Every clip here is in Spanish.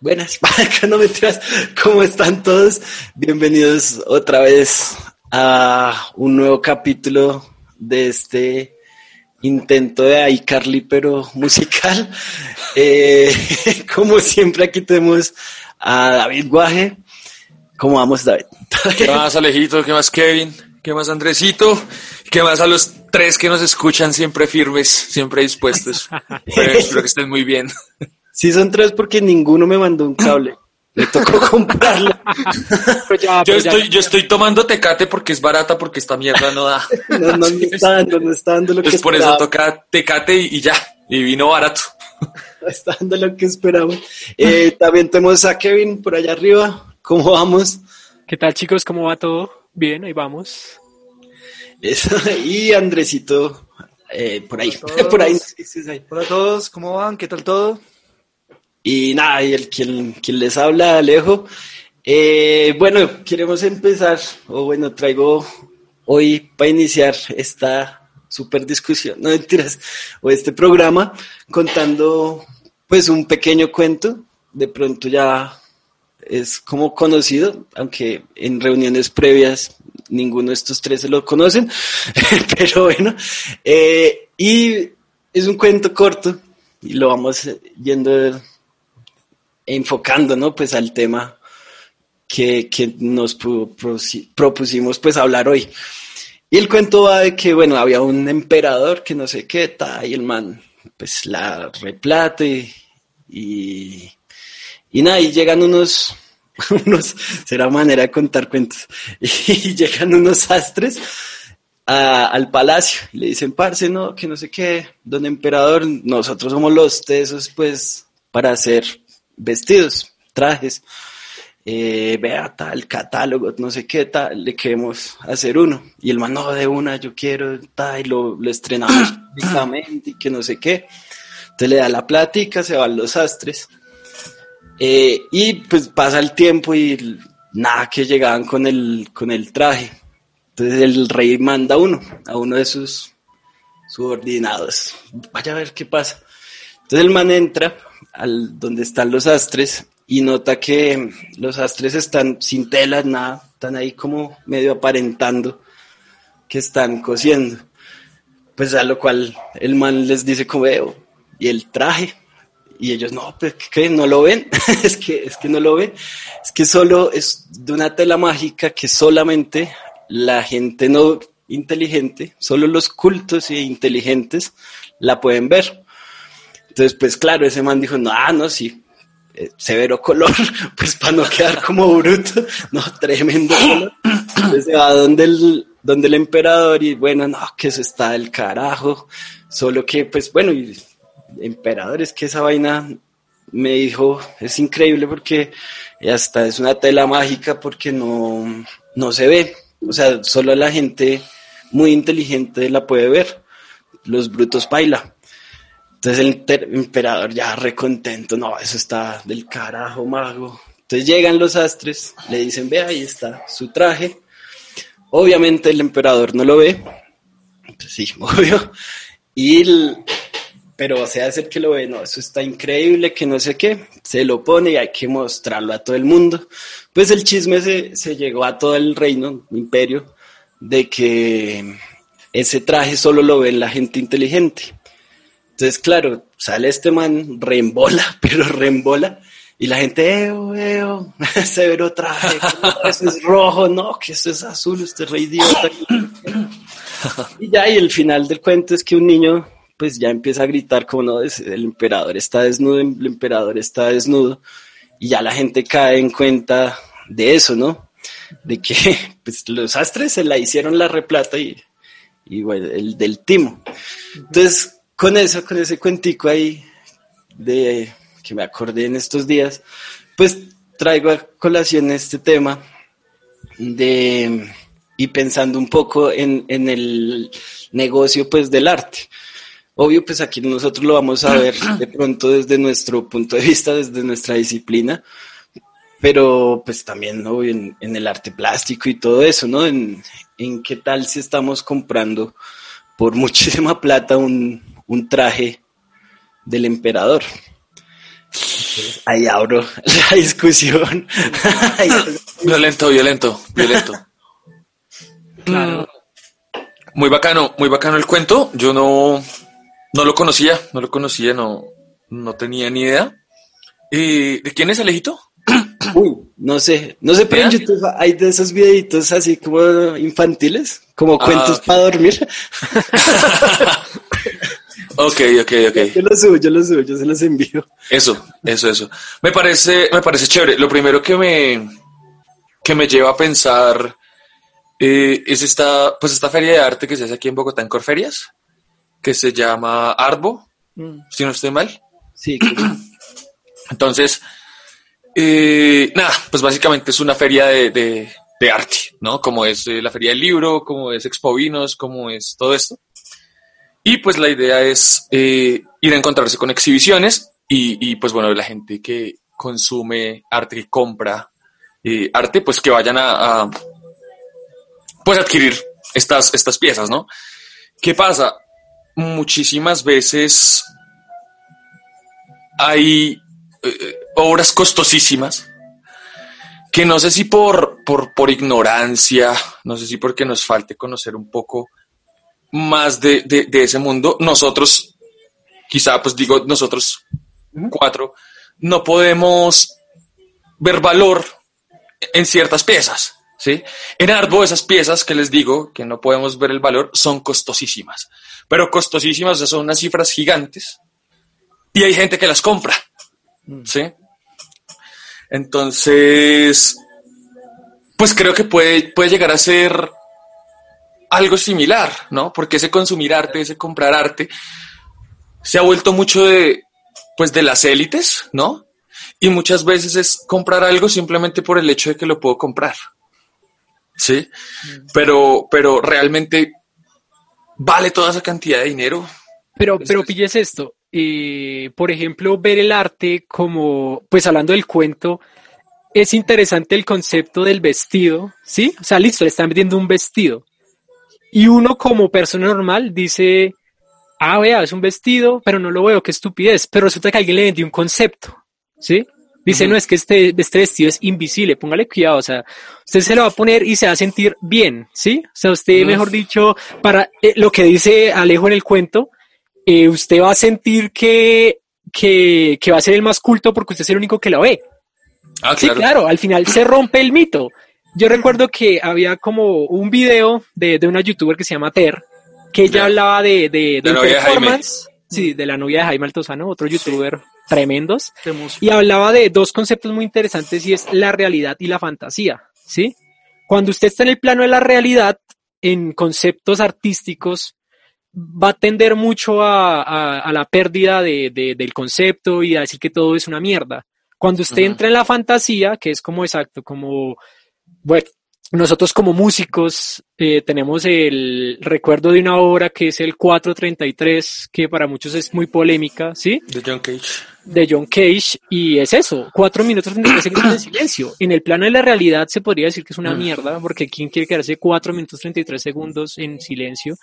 Buenas, no me ¿cómo están todos? Bienvenidos otra vez a un nuevo capítulo de este intento de iCarly, pero musical. Eh, como siempre, aquí tenemos a David Guaje. ¿Cómo vamos, David? ¿Qué más, Alejito? ¿Qué más, Kevin? ¿Qué más, Andresito? ¿Qué más a los tres que nos escuchan siempre firmes, siempre dispuestos? espero que estén muy bien. Sí, son tres porque ninguno me mandó un cable. Le tocó comprarlo. yo, estoy, yo estoy tomando tecate porque es barata, porque esta mierda no da. No, no, está dando, no está dando lo que Es por eso toca tecate y, ya, y vino barato. está dando lo que esperamos. Eh, también tenemos a Kevin por allá arriba. ¿Cómo vamos? ¿Qué tal, chicos? ¿Cómo va todo? Bien, ahí vamos. Eso, y Andresito, eh, por ahí. por ahí. Hola a todos, ¿cómo van? ¿Qué tal todo? Y nada, y el quien, quien les habla, Alejo. Eh, bueno, queremos empezar, o bueno, traigo hoy para iniciar esta super discusión, no mentiras, o este programa, contando pues un pequeño cuento, de pronto ya es como conocido, aunque en reuniones previas ninguno de estos tres se lo conocen, pero bueno, eh, y es un cuento corto y lo vamos yendo enfocando, ¿no? Pues al tema que, que nos propusimos pues hablar hoy. Y el cuento va de que, bueno, había un emperador que no sé qué, y el man, pues la replate y, y nada, y llegan unos, unos, será manera de contar cuentos, y llegan unos sastres al palacio y le dicen, parce, no, que no sé qué, don emperador, nosotros somos los tesos, pues, para hacer vestidos, trajes, eh, vea tal catálogo, no sé qué tal, le queremos hacer uno. Y el man, no, de una, yo quiero, tal, y lo, lo estrenamos y que no sé qué. Entonces le da la plática, se van los astres. Eh, y pues pasa el tiempo y nada que llegaban con el, con el traje. Entonces el rey manda uno, a uno de sus subordinados. Vaya a ver qué pasa. Entonces el man entra al donde están los astres y nota que los astres están sin telas, nada, están ahí como medio aparentando que están cosiendo. Pues a lo cual el man les dice como veo y el traje y ellos no, pues ¿qué? no lo ven, es que es que no lo ven, es que solo es de una tela mágica que solamente la gente no inteligente, solo los cultos e inteligentes la pueden ver. Entonces, pues claro, ese man dijo, no, ah, no, sí, eh, severo color, pues para no quedar como bruto, no, tremendo color. Entonces va donde el, donde el emperador y bueno, no, que eso está del carajo, solo que pues bueno, y emperador, es que esa vaina me dijo, es increíble porque hasta es una tela mágica porque no, no se ve, o sea, solo la gente muy inteligente la puede ver, los brutos baila. Entonces el emperador ya recontento, no, eso está del carajo, mago. Entonces llegan los astres, le dicen, ve, ahí está su traje. Obviamente el emperador no lo ve, pues sí, obvio. Y el, pero se hace que lo ve, no, eso está increíble, que no sé qué, se lo pone y hay que mostrarlo a todo el mundo. Pues el chisme se, se llegó a todo el reino, imperio, de que ese traje solo lo ve la gente inteligente. Entonces, claro, sale este man, reembola, pero reembola, y la gente, eo, eo, severo traje, eso es rojo, no, que eso es azul, usted rey idiota. y ya, y el final del cuento es que un niño, pues ya empieza a gritar como, no, el emperador está desnudo, el emperador está desnudo, y ya la gente cae en cuenta de eso, ¿no? De que, pues, los astres se la hicieron la replata y, y bueno, el del timo. Entonces, con eso, con ese cuentico ahí de que me acordé en estos días, pues traigo a colación este tema de, y pensando un poco en, en el negocio pues del arte. Obvio, pues aquí nosotros lo vamos a ver de pronto desde nuestro punto de vista, desde nuestra disciplina, pero pues también ¿no? en, en el arte plástico y todo eso, ¿no? En, en qué tal si estamos comprando por muchísima plata un, un traje del emperador. Entonces, ahí abro la discusión. violento, violento, violento. Claro. Muy bacano, muy bacano el cuento. Yo no, no lo conocía, no lo conocía, no, no tenía ni idea. ¿Y ¿De quién es Alejito? Uy, no sé, no sé, pero en. YouTube hay de esos videitos así como infantiles, como Ah, cuentos para dormir. Ok, ok, ok. Yo los subo, yo los subo, yo se los envío. Eso, eso, eso. Me parece, me parece chévere. Lo primero que me, que me lleva a pensar eh, es esta, pues esta feria de arte que se hace aquí en Bogotá, en Corferias, que se llama Arbo, Mm. si no estoy mal. Sí, Entonces, eh, nada, pues básicamente es una feria de, de- de arte, ¿no? Como es eh, la feria del libro, como es Expo Vinos, como es todo esto. Y pues la idea es eh, ir a encontrarse con exhibiciones y, y, pues bueno, la gente que consume arte, que compra eh, arte, pues que vayan a, pues adquirir estas, estas piezas, ¿no? ¿Qué pasa? Muchísimas veces hay eh, obras costosísimas que no sé si por, por, por ignorancia, no sé si porque nos falte conocer un poco más de, de, de ese mundo, nosotros, quizá pues digo nosotros cuatro, no podemos ver valor en ciertas piezas. ¿Sí? En Arbo esas piezas que les digo que no podemos ver el valor son costosísimas, pero costosísimas o sea, son unas cifras gigantes y hay gente que las compra. ¿Sí? Entonces, pues creo que puede, puede llegar a ser algo similar, ¿no? Porque ese consumir arte, ese comprar arte, se ha vuelto mucho de, pues de las élites, ¿no? Y muchas veces es comprar algo simplemente por el hecho de que lo puedo comprar. ¿Sí? Pero, pero realmente vale toda esa cantidad de dinero. Pero, pero pilles esto. eh, por ejemplo, ver el arte como, pues hablando del cuento, es interesante el concepto del vestido, ¿sí? O sea, listo, le están vendiendo un vestido. Y uno como persona normal dice, ah, vea, es un vestido, pero no lo veo, qué estupidez. Pero resulta que alguien le vendió un concepto, ¿sí? Dice, no, es que este, este vestido es invisible, póngale cuidado, o sea, usted se lo va a poner y se va a sentir bien, ¿sí? O sea, usted, mejor dicho, para eh, lo que dice Alejo en el cuento, eh, usted va a sentir que, que, que va a ser el más culto porque usted es el único que lo ve. Ah, Sí, claro, al final se rompe el mito. Yo recuerdo que había como un video de, de una youtuber que se llama Ter, que ella Ya. hablaba de, de, La del novia de Jaime. performance, sí, de la novia de Jaime Altozano, otro youtuber tremendos, De música. y hablaba de dos conceptos muy interesantes y es la realidad y la fantasía, ¿sí? Cuando usted está en el plano de la realidad, en conceptos artísticos, va a tender mucho a, a- a la pérdida de- de- del concepto y a decir que todo es una mierda. Cuando usted entra en la fantasía, que es como exacto, como, bueno, nosotros como músicos eh, tenemos el recuerdo de una obra que es el 433, que para muchos es muy polémica, ¿sí? De John Cage. de John Cage y es eso, cuatro minutos 33 segundos de silencio. En el plano de la realidad se podría decir que es una Mm. mierda, porque ¿quién quiere quedarse cuatro minutos 33 segundos en silencio?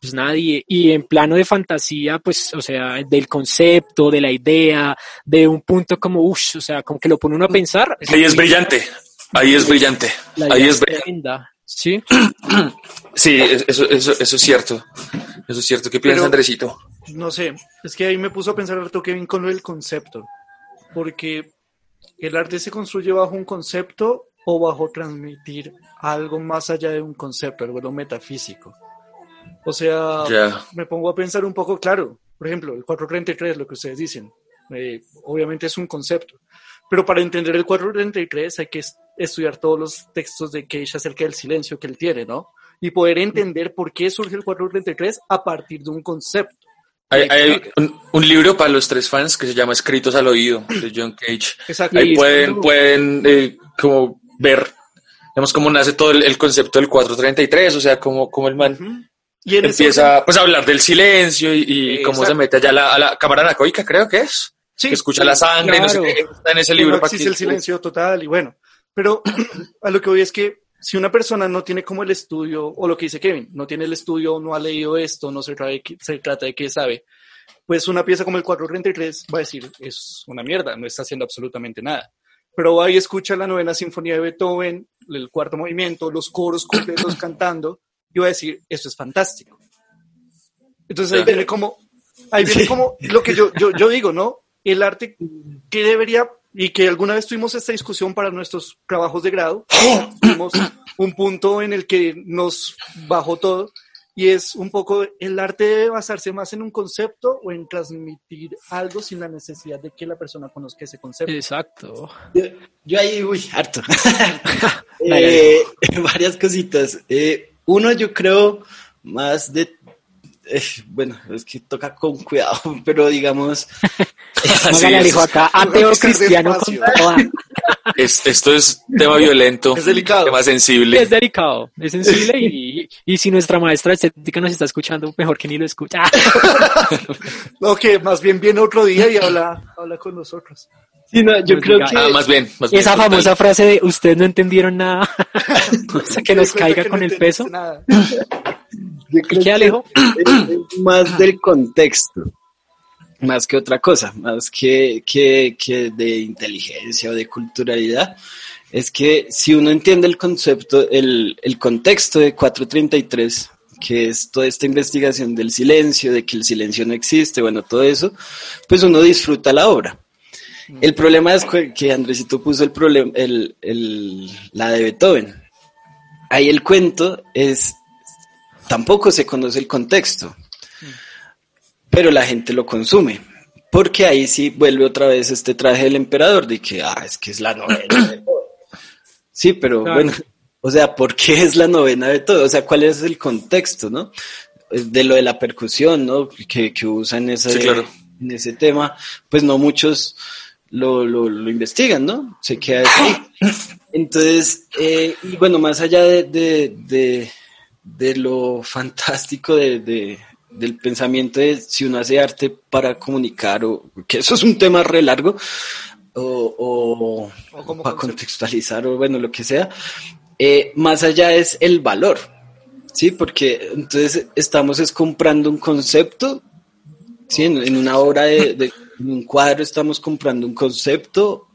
Pues nadie. Y en plano de fantasía, pues, o sea, del concepto, de la idea, de un punto como, uff, o sea, como que lo pone uno a pensar. Ahí es brillante. Ahí es brillante. La Ahí es brillante. ¿sí? Sí, es- eso, eso, eso es cierto. Eso es cierto. ¿Qué piensas, Pero- Andresito? No sé, es que ahí me puso a pensar harto Kevin con del concepto, porque el arte se construye bajo un concepto o bajo transmitir algo más allá de un concepto, algo lo metafísico. O sea, me pongo a pensar un poco, claro, por ejemplo, el 433, lo que ustedes dicen, eh, obviamente es un concepto, pero para entender el 433 hay que es- estudiar todos los textos de Cage acerca del silencio que él tiene, ¿no? Y poder entender por qué surge el 433 a partir de un concepto. Hay, hay un, un libro para los tres fans que se llama Escritos al Oído, de John Cage. Exacto. Ahí pueden, pueden eh, como ver Vemos cómo nace todo el, el concepto del 433, o sea, como, como el man. Y ese empieza pues, a hablar del silencio y, y cómo se mete allá a la, a la cámara anacoica, creo que es. Sí, que escucha la sangre, no sé claro. qué, está en ese libro. no existe el silencio total y bueno, pero a lo que voy es que si una persona no tiene como el estudio, o lo que dice Kevin, no tiene el estudio, no ha leído esto, no se trata de que, se trata de que sabe, pues una pieza como el 433 va a decir, es una mierda, no está haciendo absolutamente nada. Pero va y escucha la novena sinfonía de Beethoven, el cuarto movimiento, los coros completos cantando, y va a decir, esto es fantástico. Entonces ahí Claro. viene como, ahí viene como lo que yo, yo, yo digo, ¿no? El arte que debería, y que alguna vez tuvimos esta discusión para nuestros trabajos de grado, tuvimos un punto en el que nos bajó todo, y es un poco, el arte debe basarse más en un concepto o en transmitir algo sin la necesidad de que la persona conozca ese concepto. Exacto. Yo, yo ahí, uy, harto. Eh, varias cositas. Eh, uno, yo creo más de. eh, bueno, es que toca con cuidado, pero digamos. Es. hijo, acá, ateo cristiano con toda. Es- esto es tema violento, Es delicado. tema sensible. Es delicado, es sensible y, y si nuestra maestra estética nos está escuchando, mejor que ni lo escucha. No, que más bien viene otro día y habla, habla con nosotros. Sí, no, yo Pues creo diga, que. Ah, más bien, más bien. Esa total. famosa frase de ustedes no entendieron nada, O sea, que nos caiga que con no el peso. nada. yo creo ¿Y qué, que Alejo? es más del contexto. Más que otra cosa, más que, que, que de inteligencia o de culturalidad. Es que si uno entiende el concepto, el, el contexto de 433, que es toda esta investigación del silencio, de que el silencio no existe, bueno, todo eso, pues uno disfruta la obra. El problema es que que Andresito puso el problema, el, el, la de Beethoven. Ahí el cuento es, tampoco se conoce el contexto, pero la gente lo consume. Porque ahí sí vuelve otra vez este traje del emperador de que, ah, es que es la novena de Beethoven. Sí, pero Claro. bueno, o sea, ¿por qué es la novena de todo? O sea, ¿cuál es el contexto, no? De lo de la percusión, ¿no? Que, que usan ese, Sí, claro. en ese tema, pues no muchos lo, lo, lo investigan, ¿no? Se queda así. Entonces, eh, y bueno, más allá de, de, de, de lo fantástico de, de- del pensamiento de si uno hace arte para comunicar, o que eso es un tema re largo, o, o, O como para contextualizar, o bueno, lo que sea, eh, más allá es el valor, ¿sí? Porque entonces estamos es comprando un concepto, ¿sí? En, en una obra de, de- en un cuadro estamos comprando un concepto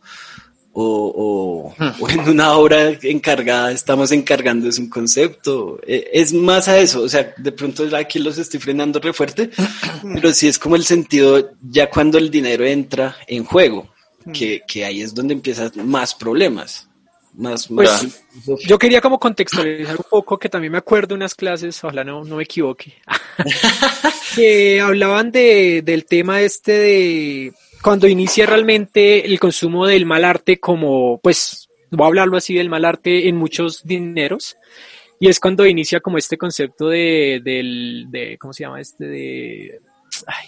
o, o- o en una obra encargada estamos encargando es un concepto. Eh, es más a eso, o sea, de pronto aquí los estoy frenando re fuerte, pero sí es como el sentido ya cuando el dinero entra en juego, que, que ahí es donde empiezan más problemas. Más, Pues, más Yo quería como contextualizar un poco, que también me acuerdo unas clases, ojalá no, no me equivoque, que hablaban de, del tema este de cuando inicia realmente el consumo del mal arte como, pues, voy a hablarlo así del mal arte en muchos dineros, y es cuando inicia como este concepto de, del, de, ¿cómo se llama este? De, ay,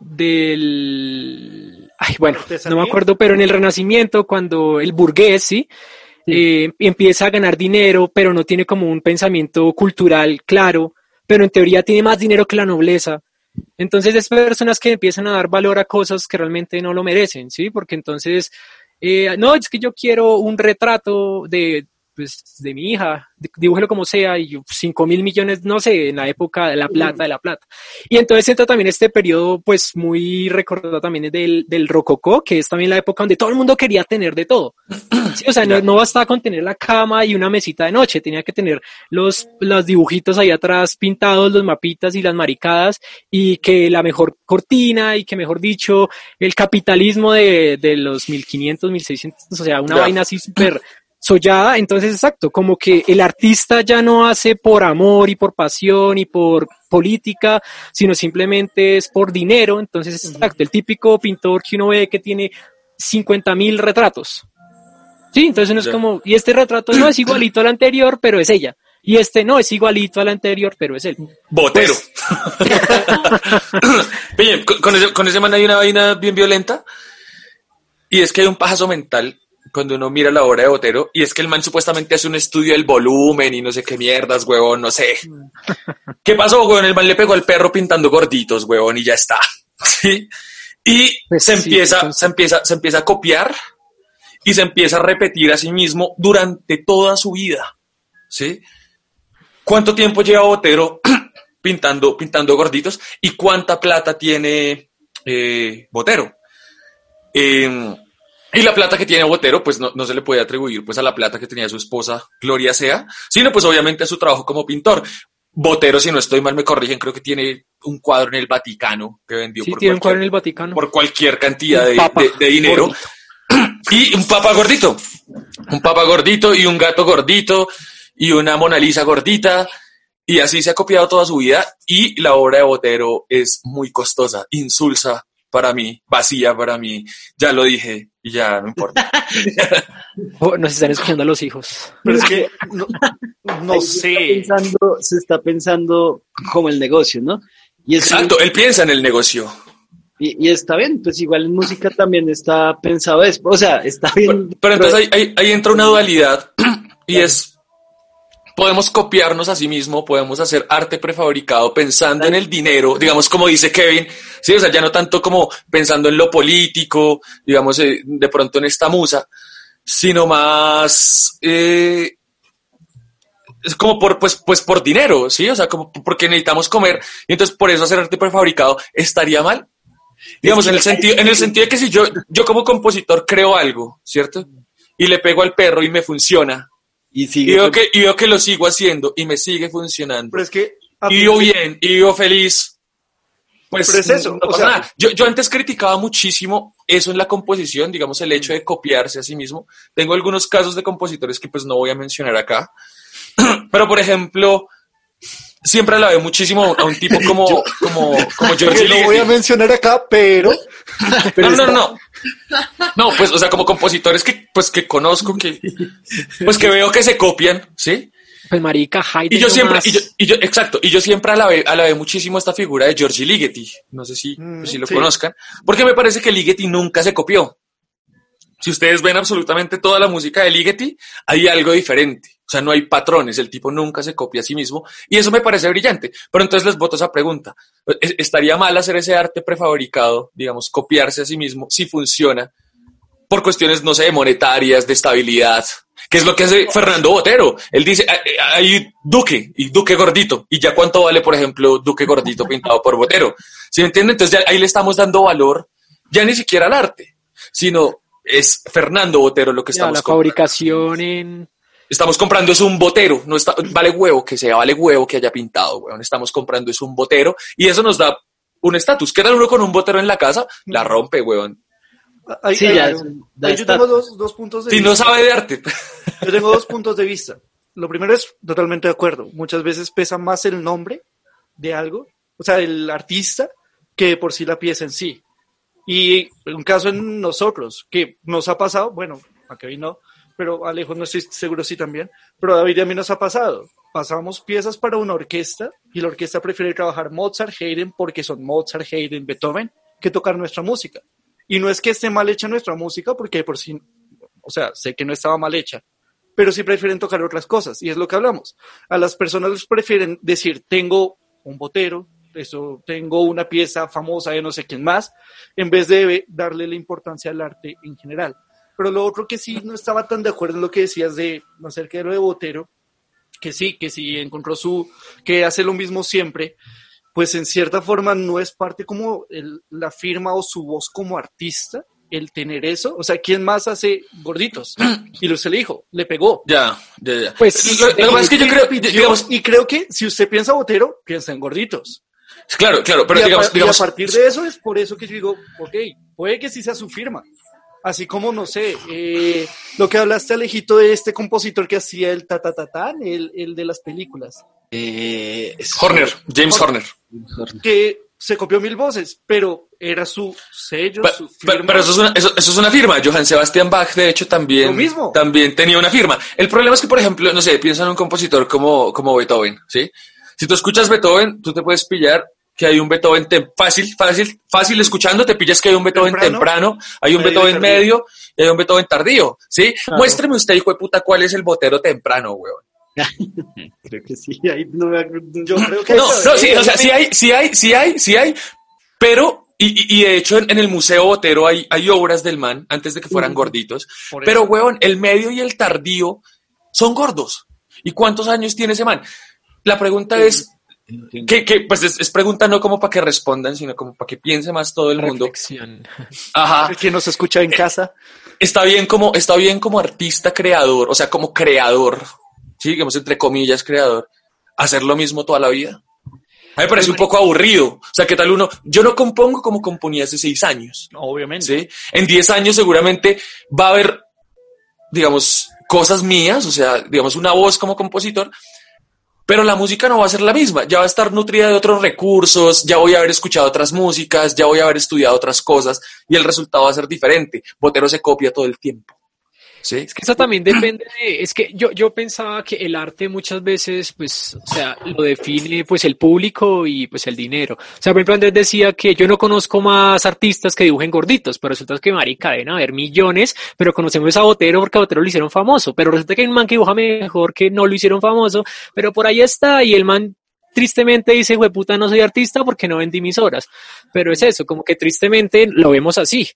del, ay, bueno, no me acuerdo, pero en el Renacimiento, cuando el burgués, ¿sí? Eh, empieza a ganar dinero, pero no tiene como un pensamiento cultural claro, pero en teoría tiene más dinero que la nobleza. Entonces es personas que empiezan a dar valor a cosas que realmente no lo merecen, ¿sí? Porque entonces, eh, no, es que yo quiero un retrato de, pues, de mi hija, di- dibújelo como sea, y yo, cinco mil millones, no sé, en la época de la plata, de la plata. Y entonces entra también este periodo, pues, muy recordado también del, del rococó, que es también la época donde todo el mundo quería tener de todo. Sí, o sea, no, no bastaba con tener la cama y una mesita de noche, tenía que tener los, los dibujitos ahí atrás pintados, los mapitas y las maricadas, y que la mejor cortina, y que mejor dicho, el capitalismo de, de los 1500, 1600, o sea, una Ya. vaina así súper sollada, entonces exacto, como que el artista ya no hace por amor y por pasión y por política, sino simplemente es por dinero, entonces exacto, el típico pintor que uno ve que tiene 50 mil retratos. Sí, entonces uno es Ya. como, y este retrato no es igualito al anterior, pero es ella. Y este no es igualito al anterior, pero es él. Botero. Pues, con ese, con ese man hay una vaina bien violenta. Y es que hay un pajazo mental cuando uno mira la obra de Botero, y es que el man supuestamente hace un estudio del volumen y no sé qué mierdas, huevón, no sé. ¿Qué pasó, huevón? El man le pegó al perro pintando gorditos, huevón, y ya está. ¿Sí? Y Pues se sí, empieza, se empieza, se empieza a copiar y se empieza a repetir a sí mismo durante toda su vida. ¿Sí? ¿Cuánto tiempo lleva Botero pintando, pintando gorditos? ¿Y cuánta plata tiene eh, Botero? Eh, y la plata que tiene Botero, pues no, no se le puede atribuir pues a la plata que tenía su esposa Gloria Sea, sino pues obviamente a su trabajo como pintor. Botero, si no estoy mal, me corrigen, creo que tiene un cuadro en el Vaticano que vendió Sí, por, tiene un cuadro en cualquier, el Vaticano. por cualquier cantidad de, papa de- de dinero. gordito. Y un papa gordito. Un papa gordito y un gato gordito y una Mona Lisa gordita. Y así se ha copiado toda su vida. Y la obra de Botero es muy costosa, insulsa para mí, vacía para mí. Ya lo dije y ya no importa. Oh, nos están escuchando a los hijos. Pero es que no, no Ahí se sé. está pensando- se está pensando como el negocio, ¿no? Y, Exacto, él piensa en el negocio. y, y está bien, pues igual en música también está pensado eso. O sea, está Pero, bien. pero entonces ahí, ahí- ahí entra una dualidad y es, podemos copiarnos a sí mismo, podemos hacer arte prefabricado pensando en el dinero, digamos como dice Kevin, sí, o sea, ya no tanto como pensando en lo político, digamos, eh, de pronto en esta musa, sino más, eh, es como por, pues, pues por dinero, sí, o sea, como porque necesitamos comer y entonces por eso hacer arte prefabricado estaría mal. Digamos, en el sentido, en el sentido de que si yo, yo como compositor creo algo, ¿cierto? Y le pego al perro y me funciona. Y Y sigue. veo que, y veo que lo sigo haciendo y me sigue funcionando. Pero es que. Y de- bien, y vivo feliz. Pues Pero es eso, no o pasa sea- nada. Yo, yo antes criticaba muchísimo eso en la composición, digamos, el hecho de copiarse a sí mismo. Tengo algunos casos de compositores que pues no voy a mencionar acá. Pero, por ejemplo, siempre alabé muchísimo a un tipo como, como, como Que George lo voy a mencionar acá, pero. No, no, no. No, pues, o sea, como compositores que, pues, que conozco, que, pues, que veo que se copian, ¿sí? Pues marica, Haydn Y yo siempre, y yo, y yo- exacto, y yo siempre alabé, alabé muchísimo esta figura de Georgie Ligeti. No sé si, Mm, si lo sí. conozcan, porque me parece que Ligeti nunca se copió. Si ustedes ven absolutamente toda la música de Ligeti, hay algo diferente. O sea, no hay patrones, el tipo nunca se copia a sí mismo, y eso me parece brillante. Pero entonces les voto esa pregunta. ¿Es- ¿Estaría mal hacer ese arte prefabricado, digamos, copiarse a sí mismo, si funciona, por cuestiones, no sé, monetarias, de estabilidad, que es lo que hace Fernando Botero. Él dice, "Ah, eh, hay Duque y Duque gordito. ¿Y ya cuánto vale, por ejemplo, Duque gordito pintado por Botero? ¿Sí me entienden? Entonces ya ahí le estamos dando valor, ya ni siquiera al arte, sino es Fernando Botero lo que Ya, estamos la comprando. fabricación en... Estamos comprando es un botero, no está, vale huevo que sea, vale huevo que haya pintado, weón. Estamos comprando es un botero y eso nos da un estatus. ¿Qué tal uno con un botero en la casa? La rompe, weón. Ahí- Sí, ahí- ya ahí- yo tengo dos, dos puntos de Si vista. no sabe de arte. Yo tengo dos puntos de vista. Lo primero es totalmente de acuerdo. Muchas veces pesa más el nombre de algo, o sea, el artista, que por sí la pieza en sí. Y un caso en nosotros, que nos ha pasado, bueno, a Kevin no, pero Alejo no estoy seguro si también, pero David a mí nos ha pasado. Pasamos piezas para una orquesta y la orquesta prefiere trabajar Mozart, Haydn, porque son Mozart, Haydn, Beethoven, que tocar nuestra música. Y no es que esté mal hecha nuestra música, porque por sí, o sea, sé que no estaba mal hecha, pero sí prefieren tocar otras cosas, y es lo que hablamos. A las personas les prefieren decir, tengo un botero, eso, tengo una pieza famosa de no sé quién más, en vez de darle la importancia al arte en general. Pero lo otro que sí no estaba tan de acuerdo en lo que decías de acerca de lo de Botero, que sí, que sí encontró su, que hace lo mismo siempre, pues en cierta forma no es parte como el- la firma o su voz como artista, el tener eso. O sea, ¿quién más hace gorditos? Y lo se le dijo, le pegó. Ya, ya, ya. Pues, lo, lo que pasa es que yo creo, digamos, y creo que si usted piensa Botero, piensa en gorditos. Claro, claro, pero y, a, digamos, pa- y a partir de eso es por eso que yo digo, ok, puede que sí sea su firma. Así como, no sé, eh, lo que hablaste, Alejito, de este compositor que hacía el tatatatán, el, el de las películas, Eh, es- Horner, James Horner. que se copió mil voces, pero era su sello, Pe- su firma. Pero, eso, es una, eso, eso es una firma. Johann Sebastian Bach, de hecho, también, Lo mismo. también tenía una firma. El problema es que, por ejemplo, no sé, piensa en un compositor como, como Beethoven, ¿sí? Si tú escuchas Beethoven, tú te puedes pillar que hay un Beethoven fácil, fácil, fácil escuchando, te pillas que hay un Beethoven temprano, hay un Beethoven medio y hay un Beethoven tardío, ¿sí? Muéstreme usted, hijo de puta, cuál es el botero temprano, weón. creo que sí, no, yo creo que no, no, sí, o sea, sí hay, sí hay, sí hay, sí hay, pero y, y, de hecho en, el Museo Botero hay, hay obras del man antes de que fueran gorditos. Pero, weón, el medio y el tardío son gordos. ¿Y cuántos años tiene ese man? La pregunta es, que, que, pues es, pregunta no como para que respondan, sino como para que piense más todo el mundo. Ajá. El que nos escucha en casa. Está bien como, está bien como artista creador, o sea, como creador, sí, digamos entre comillas creador, hacer lo mismo toda la vida. A mí me parece un poco aburrido. O sea, ¿qué tal uno? Yo no compongo como componía hace seis años. Obviamente. ¿sí? En diez años seguramente va a haber, digamos, cosas mías, o sea, digamos, una voz como compositor, pero la música no va a ser la misma, ya va a estar nutrida de otros recursos, ya voy a haber escuchado otras músicas, ya voy a haber estudiado otras cosas y el resultado va a ser diferente. Botero se copia todo el tiempo. Es que eso también depende de, es que yo, yo pensaba que el arte muchas veces, pues, o sea, lo define pues el público y pues el dinero. O sea, por ejemplo, Andrés decía que yo no conozco más artistas que dibujen gorditos, pero resulta que marica, deben haber millones, pero conocemos a Botero porque a Botero lo hicieron famoso, pero resulta que hay un man que dibuja mejor que no lo hicieron famoso, pero por ahí está y el man tristemente dice, puta, no soy artista porque no vendí mis obras. Pero es eso, como que tristemente lo vemos así.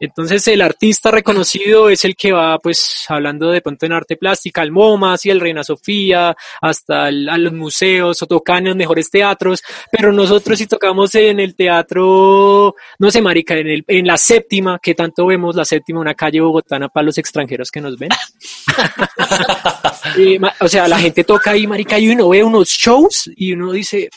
Entonces el artista reconocido es el que va, pues, hablando de pronto en arte plástica, al MoMA, hacia el Reina Sofía, hasta a los museos, o tocan en los mejores teatros, pero nosotros si tocamos en el teatro, no sé, marica, en, el, en la séptima, que tanto vemos la séptima, una calle bogotana para los extranjeros que nos ven. o sea, la gente toca ahí, marica, y uno ve unos shows y uno dice,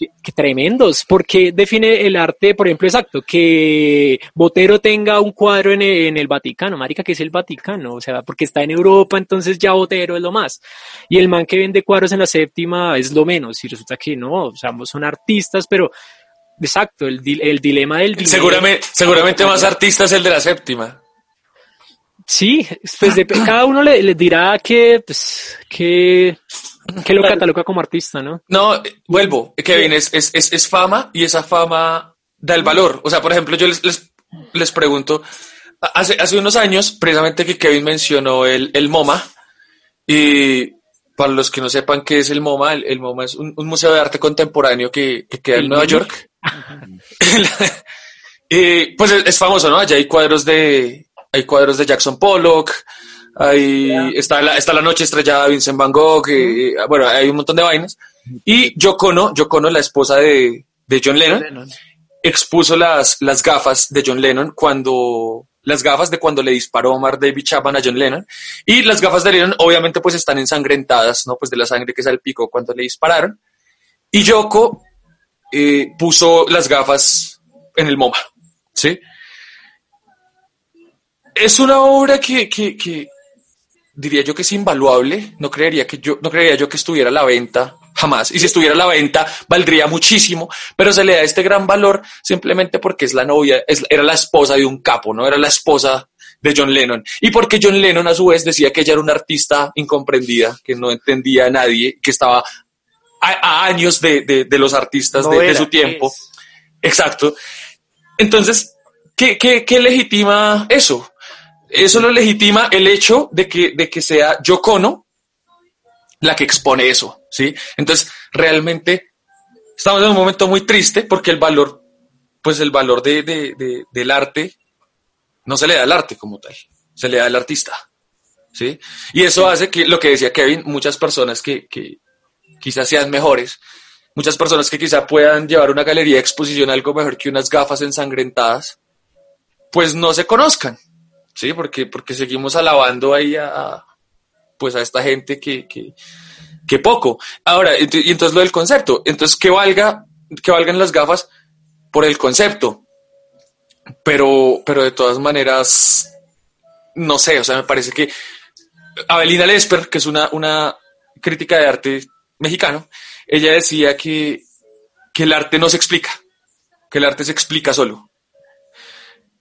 Qué, tremendos, porque define el arte, por ejemplo, exacto, que Botero tenga un cuadro en el, Vaticano, marica, que es el Vaticano, o sea, porque está en Europa, entonces ya Botero es lo más. Y el man que vende cuadros en la séptima es lo menos, y resulta que no, o sea, son artistas, pero exacto, el, el dilema del dilema. Seguramente, seguramente más artistas el de la séptima. Sí, pues de, cada uno le, dirá que, pues, que que lo cataloga como artista, ¿no? No, vuelvo, Kevin, es, es, es, fama y esa fama da el valor. O sea, por ejemplo, yo les, les, les pregunto, hace, hace unos años, precisamente que Kevin mencionó el, el MoMA, y para los que no sepan qué es el MoMA, el, MoMA es un, museo de arte contemporáneo que, que queda en Nueva York. y, pues es, es, famoso, ¿no? Allá hay cuadros de, hay cuadros de Jackson Pollock, Ahí está, la, está la noche estrellada de Vincent Van Gogh, bueno, hay un montón de vainas. Y Yoko Ono, la esposa de, de John, Lennon, expuso las, las gafas de John Lennon cuando, las gafas de cuando le disparó Omar David Chapman a John Lennon. Y las gafas de Lennon obviamente pues están ensangrentadas, ¿no? Pues de la sangre que salpicó cuando le dispararon. Y Yoko eh, puso las gafas en el MoMA, ¿sí? Es una obra que, que, que, diría yo que es invaluable. No creería que yo, no creería yo que estuviera a la venta jamás. Y si estuviera a la venta, valdría muchísimo, pero se le da este gran valor simplemente porque es la novia, es, era la esposa de un capo, ¿no? Era la esposa de John Lennon. Y porque John Lennon a su vez decía que ella era una artista incomprendida, que no entendía a nadie, que estaba a, años de, de, los artistas de, su tiempo. Exacto. Entonces, ¿qué, qué, qué legitima eso? Eso lo legitima el hecho de que, de que sea Yocono la que expone eso, ¿sí? Entonces, realmente estamos en un momento muy triste porque el valor, pues el valor de, de, del arte no se le da al arte como tal, se le da al artista, ¿sí? Y eso hace que, lo que decía Kevin, muchas personas que, que quizás sean mejores, muchas personas que quizás puedan llevar una galería de exposición algo mejor que unas gafas ensangrentadas, pues no se conozcan, ¿sí? Porque, porque seguimos alabando ahí a, pues a esta gente que, que, poco. Ahora, y entonces lo del concepto, entonces que valga, que valgan las gafas por el concepto, pero, pero de todas maneras, no sé, o sea, me parece que Avelina Lesper, que es una, una crítica de arte mexicano, ella decía que, que el arte no se explica, que el arte se explica solo.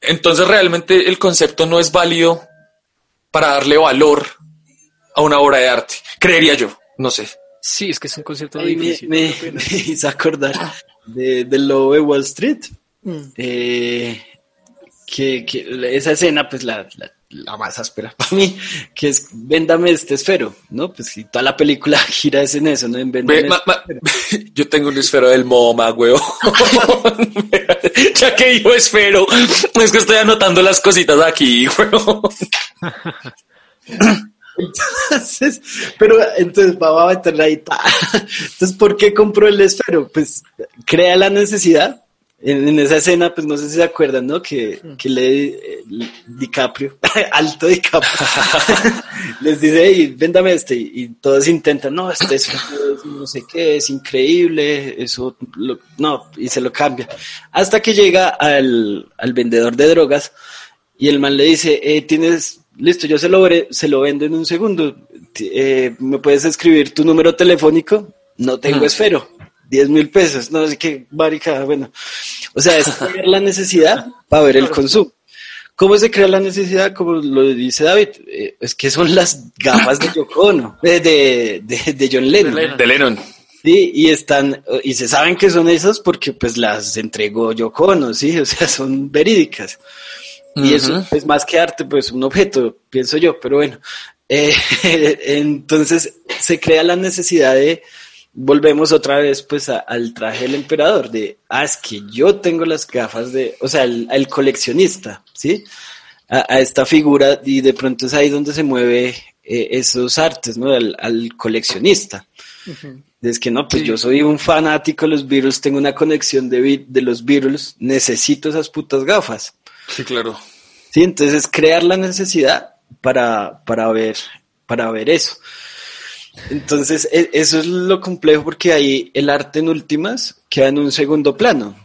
Entonces realmente el concepto no es válido para darle valor a una obra de arte. Creería yo, no sé. Sí, es que es un concepto Ahí me, difícil. me- me hizo acordar de, del lobo de Wall Street. Mm. eh, que, que esa escena, pues la, la, la más áspera para mí, que es véndame este esfero, ¿no? Pues y toda la película gira es en eso, ¿no? En véndame ma- este ma- yo tengo un esfero del MoMA, huevo. ya que yo esfero, es que estoy anotando las cositas aquí, huevo. Entonces, pero entonces va a meterla ahí. Entonces, ¿por qué compró el esfero? Pues crea la necesidad. En, en esa escena, pues no sé si se acuerdan, ¿no? Que, que le eh, DiCaprio, alto DiCaprio, les dice, hey, véndame este. Y, y todos intentan, no, este es, no sé qué, es increíble, eso, lo- no, y se lo cambia. Hasta que llega al, al vendedor de drogas y el man le dice, eh, tienes, listo, yo se lo, se lo vendo en un segundo. Eh, ¿Me puedes escribir tu número telefónico? No tengo Ah. esfero. 10 mil pesos. No sé qué, marica, bueno. O sea, es crear la necesidad para ver el consumo. ¿Cómo se crea la necesidad? Como lo dice David, eh, es que son las gafas de Yoko Ono, eh, de, de, de John Lennon. Lennon. De Lennon. Sí, y están, y se saben que son esas porque pues las entregó Yoko Ono, sí, o sea, son verídicas. Y eso es más que arte, pues un objeto, pienso yo, pero bueno. Eh, entonces se crea la necesidad de, volvemos otra vez pues a- al traje del emperador, de, ah, es que yo tengo las gafas de, o sea, al, al coleccionista, ¿sí? A, a esta figura y de pronto es ahí donde se mueve eh, esos artes, ¿no? Al, al coleccionista. Es que no, pues yo soy un fanático de los Beatles, tengo una conexión de, de los Beatles, necesito esas putas gafas. Sí, claro. Sí, entonces crear la necesidad para, para ver, para ver eso. Entonces, e- eso es lo complejo porque ahí el arte en últimas queda en un segundo plano.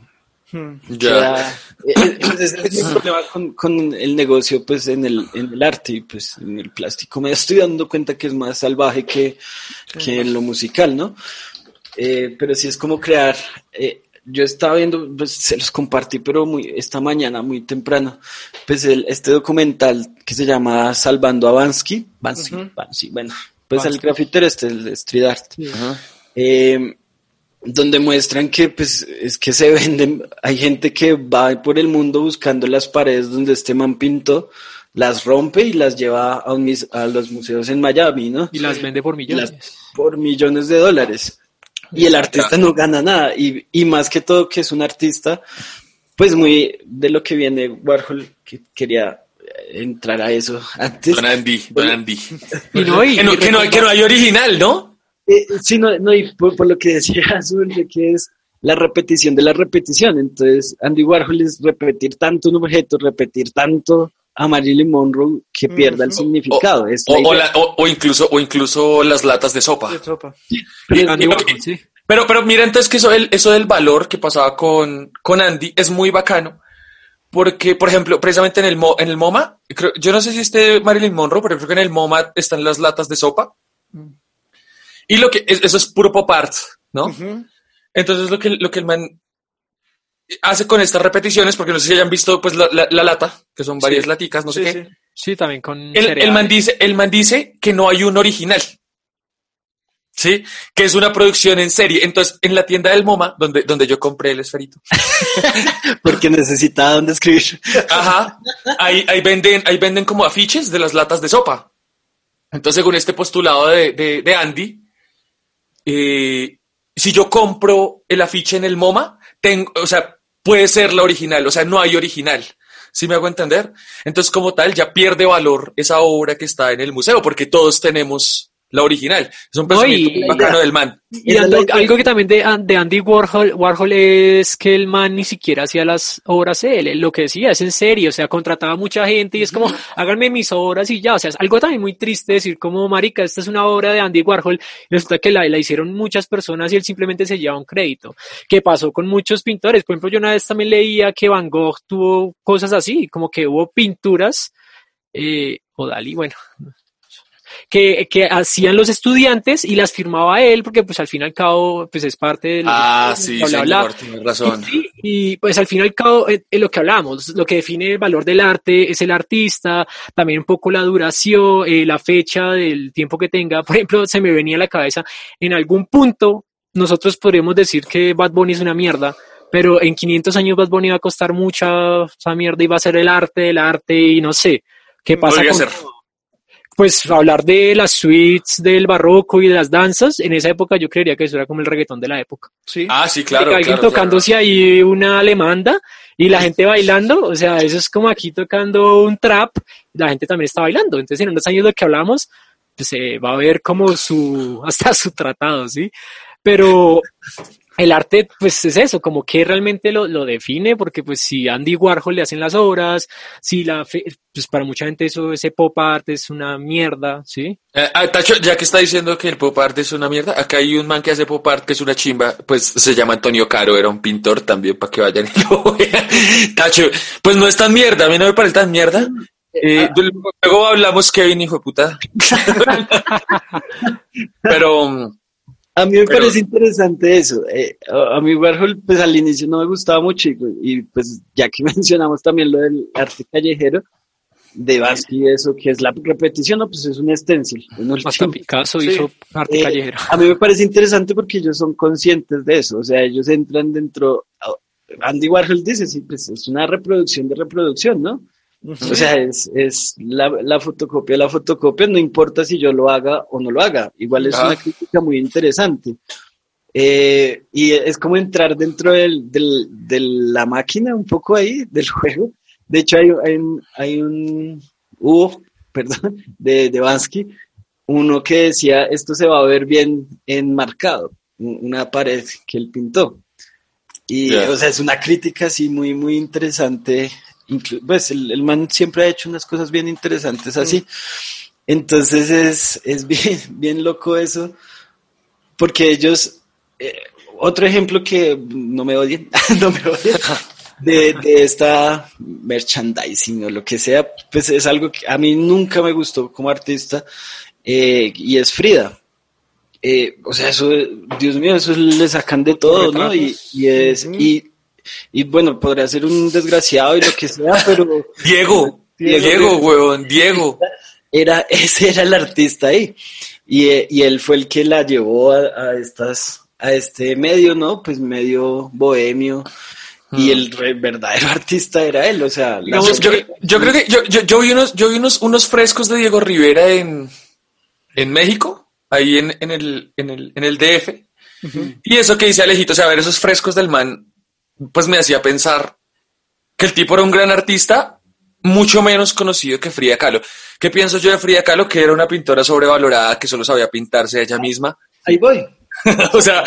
Mm. Ya. E- e- ese es el problema con, con el negocio, pues, en el, en el arte y pues en el plástico. Me estoy dando cuenta que es más salvaje que, que en lo musical, ¿no? Eh, pero sí es como crear. eh, yo estaba viendo, pues se los compartí, pero muy, esta mañana, muy temprano, pues el, este documental que se llama Salvando a Bansky, Bansky, Ujú. Bansky, bueno, pues el Bansky. grafitero este, el street art, eh, donde muestran que pues es que se venden, hay gente que va por el mundo buscando las paredes donde este man pintó, las rompe y las lleva a, un mis- a los museos en Miami, ¿no? Y las vende por millones. Las- por millones de dólares. Y el artista no gana nada. Y, y más que todo que es un artista, pues muy de lo que viene Warhol, que quería entrar a eso antes. Don Andy, Don Andy. Y no, y- Que no, que no, que no hay original, ¿no? Eh, sí, no, no, y por, por lo que decía Azul, de que es la repetición de la repetición. Entonces, Andy Warhol es repetir tanto un objeto, repetir tanto a Marilyn Monroe que pierda el significado. Es O, la o la- o- o incluso, o incluso las latas de sopa. De tropa. Pero- Andy y- Warhol, sí. Pero, pero mira, entonces que eso, del- eso del valor que pasaba con, con Andy es muy bacano. Porque, por ejemplo, precisamente en el, Mo- en el MoMA, creo- yo no sé si esté Marilyn Monroe, pero creo que en el MoMA están las latas de sopa. Y lo que, es- eso es puro pop art, ¿no? Entonces lo que, lo que el man hace con estas repeticiones, porque no sé si hayan visto pues la, la- la lata, que son varias Sí. laticas, no sé qué. sí. Sí, también con El, el man dice, el man dice que no hay un original. ¿Sí? Que es una producción en serie. Entonces, en la tienda del MoMA, donde, donde yo compré el esferito. porque necesitaba dónde escribir. Ajá. Ahí, ahí venden, ahí venden como afiches de las latas de sopa. Entonces, según este postulado de, de, de Andy, eh, si yo compro el afiche en el MoMA, tengo, o sea, puede ser la original, o sea, no hay original. ¿Sí me hago entender? Entonces, como tal, ya pierde valor esa obra que está en el museo, porque todos tenemos la original. Es un No, pensamiento y- muy bacano del man. Y algo, que también de, de Andy Warhol, Warhol es que el man ni siquiera hacía las obras él, lo que decía es en serio, o sea, contrataba mucha gente y es como, háganme mis obras y ya, o sea, es algo también muy triste decir como, marica, esta es una obra de Andy Warhol, y resulta que la, la hicieron muchas personas y él simplemente se lleva un crédito, que pasó con muchos pintores, por ejemplo, yo una vez también leía que Van Gogh tuvo cosas así, como que hubo pinturas, eh, o Dalí, bueno, que, que hacían los estudiantes y las firmaba él, porque pues al fin y al cabo, pues es parte de Ah, sí, bla, bla, tienes razón. Y, y, pues al fin y al cabo, es lo que hablamos, lo que define el valor del arte es el artista, también un poco la duración, eh, la fecha del tiempo que tenga. Por ejemplo, se me venía a la cabeza, en algún punto nosotros podríamos decir que Bad Bunny es una mierda, pero en 500 años Bad Bunny va a costar mucha esa mierda y va a ser el arte del arte y no sé. ¿Qué pasa Podría con ser. Pues hablar de las suites del barroco y de las danzas, en esa época yo creería que eso era como el reggaetón de la época. Sí. Ah, sí, claro. De que alguien claro, tocándose ahí una alemanda y la gente bailando, o sea, eso es como aquí tocando un trap, la gente también está bailando. Entonces, en unos años lo que hablamos, pues se va a ver como su, hasta su tratado, ¿sí? Pero el arte, pues es eso, como que realmente lo, lo define, porque pues si Andy Warhol le hacen las obras, si la, fe- pues para mucha gente eso, ese pop art es una mierda, ¿sí? Eh, ah, Tacho, ya que está diciendo que el pop art es una mierda, acá hay un man que hace pop art que es una chimba, pues se llama Antonio Caro, era un pintor también, para que vayan y lo vean. Tacho, pues no es tan mierda, a mí no me parece tan mierda. Eh, luego hablamos Kevin, hijo de puta. Pero, mm, A mí me Pero- parece interesante eso. Eh, a mí Warhol, pues al inicio no me gustaba mucho y, y, pues ya que mencionamos también lo del arte callejero de Basquiat y eso, que es la repetición, no, pues es un stencil. un Hasta. Picasso Sí. hizo arte Eh, callejero. A mí me parece interesante porque ellos son conscientes de eso, o sea, ellos entran dentro, Andy Warhol dice, sí, pues es una reproducción de reproducción, ¿no? O sea, es, es la, la fotocopia, la fotocopia, no importa si yo lo haga o no lo haga, igual es Ah. una crítica muy interesante. Eh, y es como entrar dentro del, del- de la máquina un poco ahí, del juego. De hecho, hay, hay un, hay un, hubo, perdón, de, de Bansky, uno que decía, esto se va a ver bien enmarcado, un- una pared que él pintó. Y, Ya. o sea, es una crítica así muy, muy interesante. Pues el, el man siempre ha hecho unas cosas bien interesantes así. Entonces es, es bien, bien loco eso, porque ellos, eh, otro ejemplo que no me odien, no me odien, de, de esta merchandising o lo que sea, pues es algo que a mí nunca me gustó como artista, eh, y es Frida. Eh, o sea, eso, Dios mío, eso le sacan de todo, ¿no? Y, y es, y, y bueno, podría ser un desgraciado y lo que sea, pero Diego, Diego, Diego, huevón, Diego. era, ese era el artista ahí. Y, eh, y él fue el que la llevó a, a estas, a este medio, ¿no? Pues medio bohemio. Y el re- verdadero artista era él, o sea, la- Yo, yo- yo creo que yo, yo, yo vi unos, yo vi unos, unos frescos de Diego Rivera en, en México, ahí en, en el, en el, en el DF. Y eso que dice Alejito, o sea, ver esos frescos del man, pues me hacía pensar que el tipo era un gran artista, mucho menos conocido que Frida Kahlo. ¿Qué pienso yo de Frida Kahlo? Que era una pintora sobrevalorada, que solo sabía pintarse ella misma. ahí voy. o sea,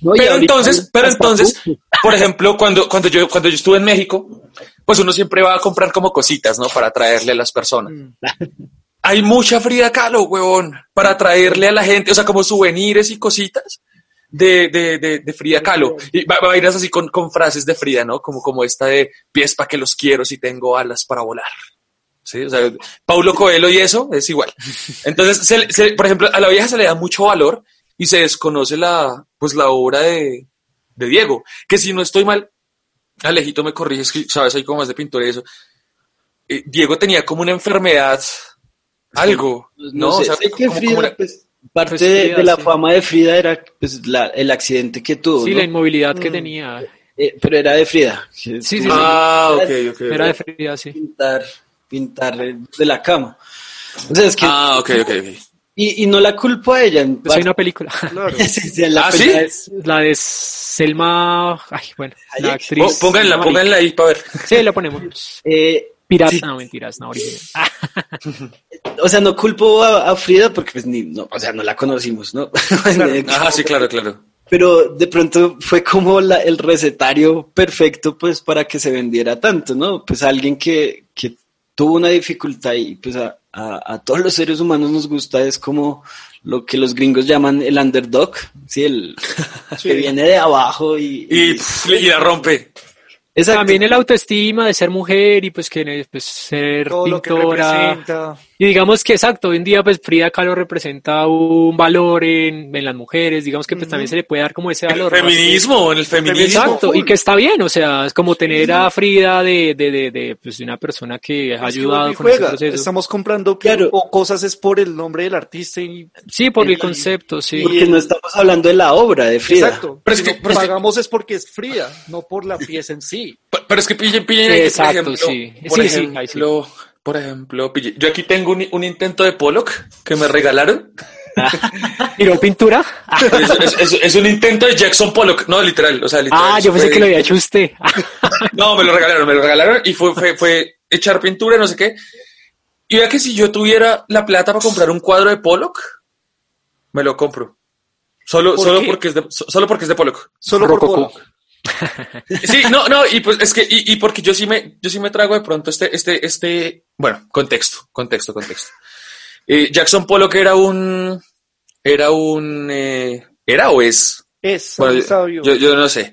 No, pero ahorita entonces, pero entonces, por ejemplo, cuando, cuando yo, cuando yo estuve en México, pues uno siempre va a comprar como cositas, ¿no? Para traerle a las personas. Hay mucha Frida Kahlo, huevón, para traerle a la gente, o sea, como souvenirs y cositas de, de, de, de Frida Kahlo. Y va, va a ir así con, con frases de Frida, ¿no? Como, como esta de pies para que los quiero si tengo alas para volar. Sí, o sea, Paulo Coelho y eso es igual. Entonces, se- se- por ejemplo, a la vieja se le da mucho valor y se desconoce la, pues, la obra de, de Diego, que si no estoy mal, Alejito me corriges, que sabes, hay como más de pintura y eso. Eh, Diego tenía como una enfermedad, algo, Pues ¿no? no, sé, O sea, como- Frida, una- pues, parte Pues de, Frida, de la sí. fama de Frida era pues la, el accidente que tuvo, Sí, ¿no? la inmovilidad que tenía. Eh, pero era de Frida. Sí, sí, sí. Ah, ok, ok. ok. Era de Frida, sí. pintar, pintar de la cama. O sea, es que Ah, ok, ok, ok. y, y no la culpo a ella. en Pues hay una película. Claro. Sí, sí, la ¿Ah, película sí? es- La de Selma. Ay, bueno, la Hayek. actriz. Po- Pónganla, pónganla ahí para ver. Sí, la ponemos. eh, Pirata, Sí. no mentiras, no original. O sea, no culpo a, a Frida porque pues ni, no, o sea, no la conocimos, ¿no? Ajá, sí, claro, claro. Pero de pronto fue como la- el recetario perfecto pues para que se vendiera tanto, ¿no? Pues alguien que, que tuvo una dificultad y pues a, a- a todos los seres humanos nos gusta es como lo que los gringos llaman el underdog, ¿sí? El que viene de abajo y, y la rompe. Exacto. También el autoestima de ser mujer y pues que pues, ser Todo lo que pintora. Y digamos que exacto, hoy en día pues Frida Kahlo representa un valor en, en las mujeres, digamos que pues también se le puede dar como ese El valor. ¿no? feminismo, en el feminismo. Exacto, y que está bien, o sea, es como tener a Frida de, de, de, de, pues, de una persona que ha ayudado con ese juega. proceso. Estamos comprando Claro. o cosas es por el nombre del artista y Sí, por el y- concepto, sí. Porque no estamos hablando de la obra de Frida. exacto. Pero es que- no pagamos es porque es fría, no por la pieza en sí. Pero es que pillen, pillen ahí que, Exacto, por ejemplo, sí. por Sí, sí, ahí sí. ejemplo, por ejemplo, pille, yo aquí tengo un, un intento de Pollock que me regalaron. ¿Tiró pintura? Es, es- es- es un intento de Jackson Pollock, no, literal, o sea, literal. Ah, yo fue- pensé que lo había hecho usted. No, me lo regalaron, me lo regalaron y fue, fue, fue echar pintura, no sé qué. Y vea que si yo tuviera la plata para comprar un cuadro de Pollock, me lo compro. Solo, ¿Por solo qué? porque es de, so- solo porque es de Pollock. Solo por Rococó. Pollock. Sí, no, no, y pues es que, y, y porque yo sí me, yo sí me trago de pronto este, este, este, bueno, contexto, contexto, contexto. Eh, Jackson Pollock era un, era un, eh, era o es, Es, bueno, yo, yo no sé.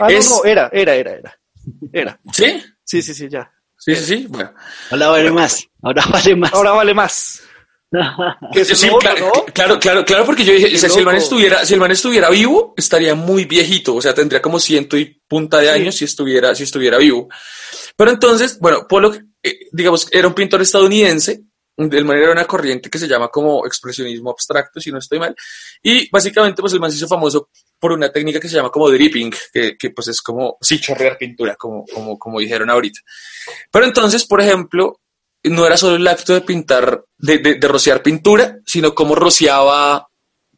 ah, es- no, no, era, era, era, era. Era. ¿Sí? Sí, sí, sí, ya. Sí, sí, sí, bueno. Ahora vale más. Ahora vale más. Ahora vale más. Sí, claro, ¿no? claro, claro, claro, porque yo dije, Qué o sea, si el man estuviera, si el man estuviera vivo, estaría muy viejito, o sea, tendría como ciento y punta de Sí. años si estuviera, si estuviera vivo. Pero entonces, bueno, Pollock, eh, digamos, era un pintor estadounidense, el man era una corriente que se llama como expresionismo abstracto, si no estoy mal, y básicamente, pues el man se hizo famoso por una técnica que se llama como dripping, que, que pues es como, sí, chorrear pintura, como, como, como dijeron ahorita. Pero entonces, por ejemplo, no era solo el acto de pintar, de, de, rociar pintura, sino cómo rociaba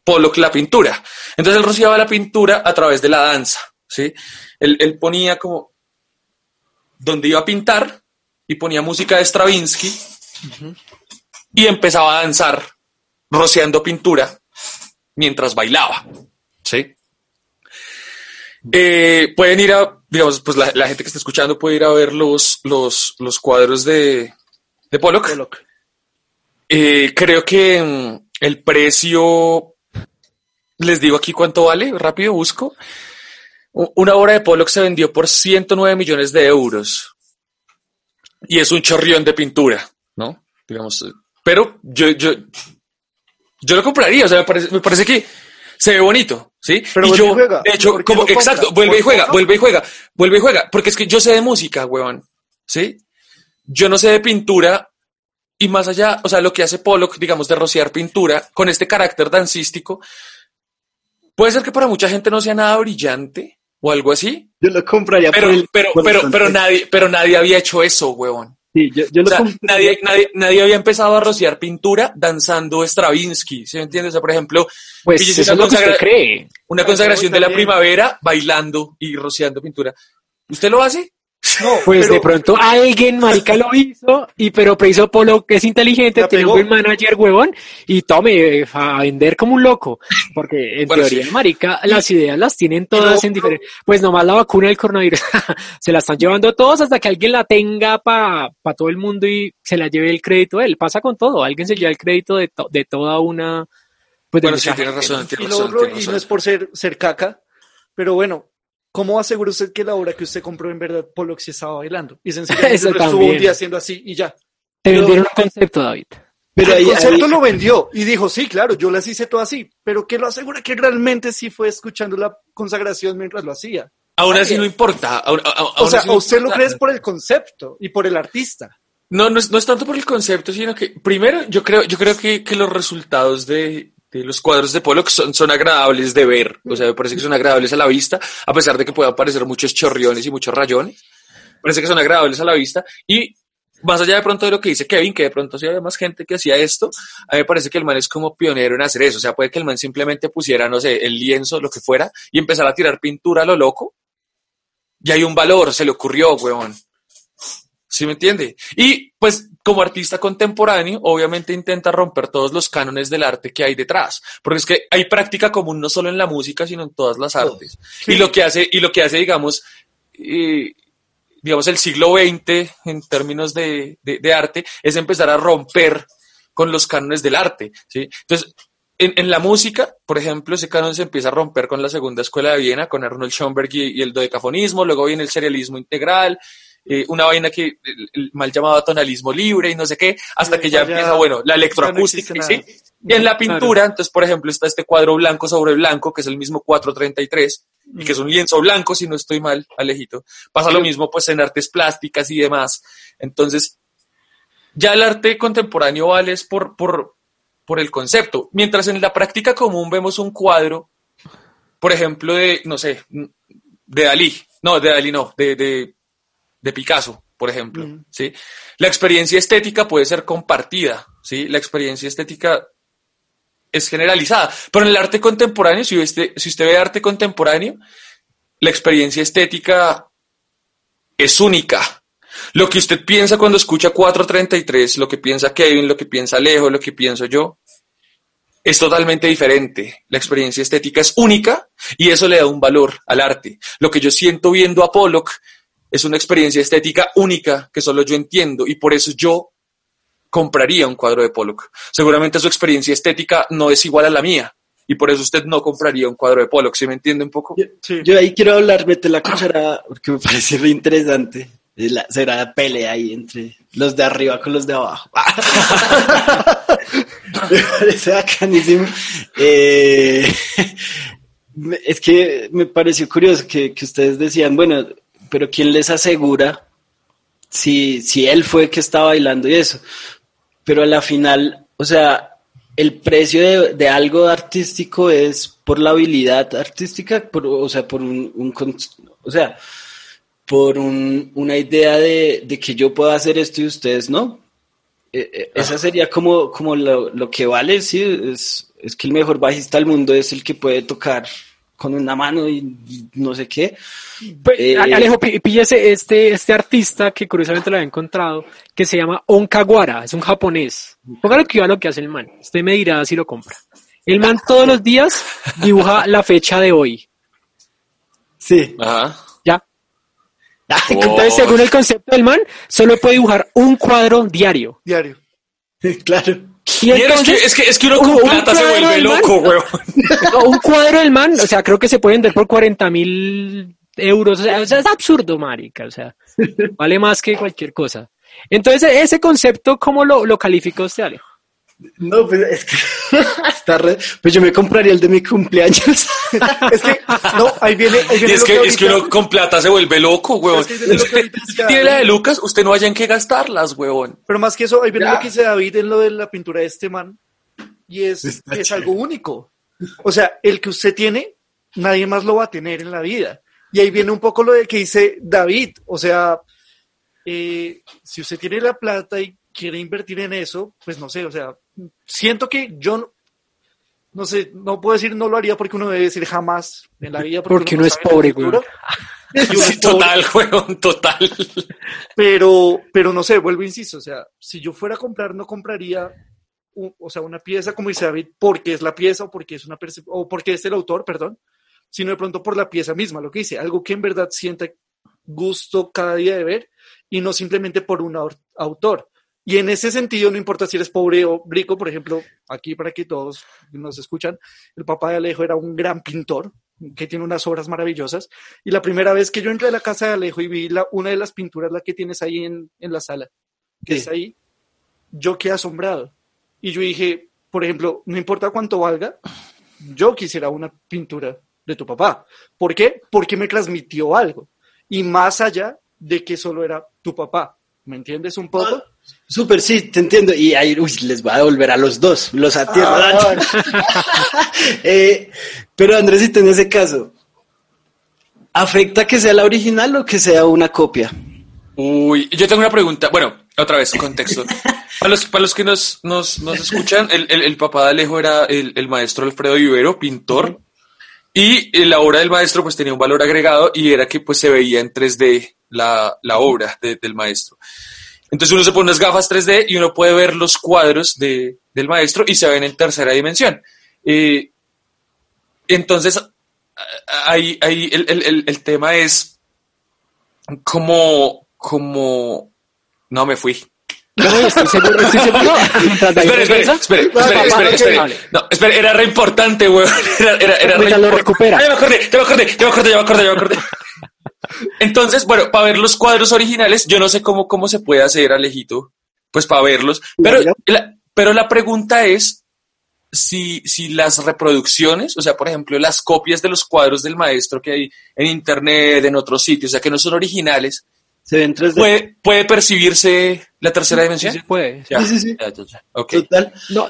Pollock la pintura. Entonces él rociaba la pintura a través de la danza, ¿sí? Él, él ponía como donde iba a pintar y ponía música de Stravinsky y empezaba a danzar rociando pintura mientras bailaba, ¿sí? Eh, pueden ir a, digamos, pues la, la gente que está escuchando puede ir a ver los, los, los cuadros de, de Pollock. Pollock. Eh, creo que mm, el precio, les digo aquí cuánto vale, rápido busco. Una obra de Pollock se vendió por 109 millones de euros. Y es un chorrión de pintura, ¿no? Digamos, eh, pero yo, yo, yo lo compraría, o sea, me parece, me parece que se ve bonito, ¿sí? Pero y vuelve yo, y juega. de hecho, ¿Por qué como, exacto, vuelve y ¿Por juega, vuelve y juega, vuelve y juega, porque es que yo sé de música, huevón, ¿sí? Yo no sé de pintura, y más allá, o sea, lo que hace Pollock, digamos, de rociar pintura con este carácter dancístico, puede ser que para mucha gente no sea nada brillante o algo así, Yo lo compraría pero, por pero, por pero, pero nadie, pero nadie había hecho eso, huevón. Sí, yo, yo O lo sea, nadie, nadie, nadie había empezado a rociar pintura danzando Stravinsky, ¿sí me entiendes? O sea, por ejemplo, Pues eso una, es lo que usted cree. una consagración de la primavera bailando y rociando pintura. ¿Usted lo hace? No, Pues pero- de pronto alguien, marica, lo hizo, y pero preciso Polo, que es inteligente, tiene un buen manager, huevón, y tome, a vender como un loco. Porque en Bueno, teoría, sí. marica, las ideas las tienen todas Pero- en diferentes... Pues nomás la vacuna del coronavirus, se la están llevando todos hasta que alguien la tenga para pa todo el mundo y se la lleve el crédito él. Pasa con todo, alguien se lleva el crédito de, to- de toda una... Pues de Bueno, sí, tienes razón, y razón, no es por ser, ser caca, pero bueno, ¿cómo asegura usted que la obra que usted compró en verdad Pollock sí estaba bailando? Y sencillamente lo estuvo un día haciendo así y ya. Te vendieron un concepto, David. Pero el ahí, concepto ahí- lo vendió y dijo, sí, claro, yo las hice todo así, pero ¿qué lo asegura que realmente sí fue escuchando la consagración mientras lo hacía? Aún así Nadie. no importa. O sea, no usted lo crees por el concepto y por el artista. No, no es, no es tanto por el concepto, sino que primero yo creo, yo creo que, que los resultados de los cuadros de Pollock son, son agradables de ver. O sea, me parece que son agradables a la vista, a pesar de que puedan parecer muchos chorriones y muchos rayones. Parece que son agradables a la vista. Y más allá de pronto de lo que dice Kevin, que de pronto sí había más gente que hacía esto, a mí me parece que el man es como pionero en hacer eso. O sea, puede que el man simplemente pusiera, no sé, el lienzo, lo que fuera, y empezara a tirar pintura a lo loco. Y hay un valor, se le ocurrió, weón. ¿Sí me entiende? Y pues como artista contemporáneo, obviamente intenta romper todos los cánones del arte que hay detrás, porque es que hay práctica común no solo en la música, sino en todas las artes. Sí. Y lo que hace, y lo que hace, digamos, eh, digamos, el siglo XX en términos de, de- de arte, es empezar a romper con los cánones del arte, ¿sí? Entonces, en, en, la música, por ejemplo, ese canon se empieza a romper con la segunda escuela de Viena, con Arnold Schoenberg y, y el dodecafonismo, luego viene el serialismo integral, eh, una vaina que el, el, mal llamado tonalismo libre y no sé qué, hasta que ya, ya empieza, bueno, la electroacústica, no ¿sí? Y en la pintura, claro. entonces, por ejemplo, está este cuadro blanco sobre blanco, que es el mismo 433, mm. y que es un lienzo blanco, si no estoy mal, Alejito. Pasa lo mismo, pues, en artes plásticas y demás. Entonces, ya el arte contemporáneo vale es por, por, por el concepto. Mientras en la práctica común vemos un cuadro, por ejemplo, de, no sé, de Dalí, no, de Dalí no, de, de, de Picasso, por ejemplo, mm. ¿sí? La experiencia estética puede ser compartida, ¿sí? La experiencia estética es generalizada, pero en el arte contemporáneo, si usted, si usted ve arte contemporáneo, la experiencia estética es única. Lo que usted piensa cuando escucha 433, lo que piensa Kevin, lo que piensa Alejo, lo que pienso yo, es totalmente diferente. La experiencia estética es única y eso le da un valor al arte. Lo que yo siento viendo a Pollock es una experiencia estética única que solo yo entiendo y por eso yo compraría un cuadro de Pollock. Seguramente su experiencia estética no es igual a la mía y por eso usted no compraría un cuadro de Pollock, ¿sí me entiende un poco? Yo, sí. yo ahí quiero hablar, mete la cuchara, porque me parece interesante. La, será la pelea ahí entre los de arriba con los de abajo. me parece bacanísimo. Eh, es que me pareció curioso que, que ustedes decían, bueno, pero ¿quién les asegura si, si él fue el que estaba bailando y eso? Pero a la final, o sea, el precio de, de algo artístico es por la habilidad artística, por, o sea, por un, un o sea, por un, una idea de, de, que yo pueda hacer esto y ustedes no. Eh, esa sería como, como lo, lo, que vale, sí, es, es que el mejor bajista del mundo es el que puede tocar con una mano y no sé qué. Pues, eh, Alejo, píllese este, este artista que curiosamente lo había encontrado, que se llama Onkawara, es un japonés. Póngale que a lo que hace el man. Usted me dirá si lo compra. El man todos los días dibuja la fecha de hoy. Sí. Ajá. Ya. Entonces, según el concepto del man, solo puede dibujar un cuadro diario. Diario. claro. Y entonces, es, que, es, que, uno con plata se vuelve loco, weón. No, un cuadro del man, o sea, creo que se puede vender por 40 mil euros. O sea, o sea, es absurdo, marica. O sea, vale más que cualquier cosa. Entonces, ese concepto, ¿cómo lo, lo califica usted, Alejo? No, pues es que está re... Pues yo me compraría el de mi cumpleaños. es que, no, ahí viene. Ahí viene es, que, que es que uno con plata se vuelve loco, huevón. Es que usted tiene la de Lucas, usted no vaya en qué gastarlas, huevón. Pero más que eso, ahí viene ya. lo que dice David en lo de la pintura de este man. Y es, es algo único. O sea, el que usted tiene, nadie más lo va a tener en la vida. Y ahí viene un poco lo de que dice David. O sea, eh, si usted tiene la plata y quiere invertir en eso, pues no sé, o sea, siento que yo no sé, no puedo decir no lo haría porque uno debe decir jamás en la vida. Porque, porque uno, no es pobre, güey. Sí, total, weón, total. Pero, pero no sé, vuelvo, insisto, o sea, si yo fuera a comprar, no compraría, un, o sea, una pieza como dice David, porque es la pieza o porque es una o porque es el autor, perdón, sino de pronto por la pieza misma, lo que dice, algo que en verdad sienta gusto cada día de ver y no simplemente por un autor. Y en ese sentido, no importa si eres pobre o rico, por ejemplo, aquí para que todos nos escuchan, el papá de Alejo era un gran pintor que tiene unas obras maravillosas. Y la primera vez que yo entré a la casa de Alejo y vi la, una de las pinturas, la que tienes ahí en, en la sala, que sí. es ahí, yo quedé asombrado. Y yo dije, por ejemplo, no importa cuánto valga, yo quisiera una pintura de tu papá. ¿Por qué? Porque me transmitió algo. Y más allá de que solo era tu papá. ¿Me entiendes un poco? Súper, sí, te entiendo. Y ahí uy, les va a devolver a los dos, los atierro. Ah, eh, pero Andresito, en ese caso, ¿afecta que sea la original o que sea una copia? Uy, yo tengo una pregunta. Bueno, otra vez, contexto. para, los, para los que nos, nos, nos escuchan, el, el, el, papá de Alejo era el, el maestro Alfredo Ibero, pintor. Uh -huh. Y la obra del maestro pues tenía un valor agregado y era que pues se veía en 3D la, la obra de, del maestro. Entonces uno se pone unas gafas 3D y uno puede ver los cuadros de, del maestro y se ven en tercera dimensión. Eh, entonces, ahí, ahí el, el, el, tema es como, como, no me fui. No, estoy seguro, estoy seguro. Espera, espera, regresa, espera, espera, papá, espera, que espera. hable. No, espera, era re importante, weón. Era, era, era re Mientras lo impor- recupera. Ah, ya me acordé, ya me acordé, ya me acordé, ya me acordé, ya me acordé. Entonces, bueno, para ver los cuadros originales, yo no sé cómo, cómo se puede hacer, Alejito, pues para verlos. Pero la, pero la pregunta es si, si las reproducciones, o sea, por ejemplo, las copias de los cuadros del maestro que hay en internet, en otros sitios, o sea, que no son originales, Se ven 3D. ¿puede, puede percibirse la tercera dimensión? Sí puede. Ya, Sí, sí, sí. ya, ya, ya. Ok. Total. No,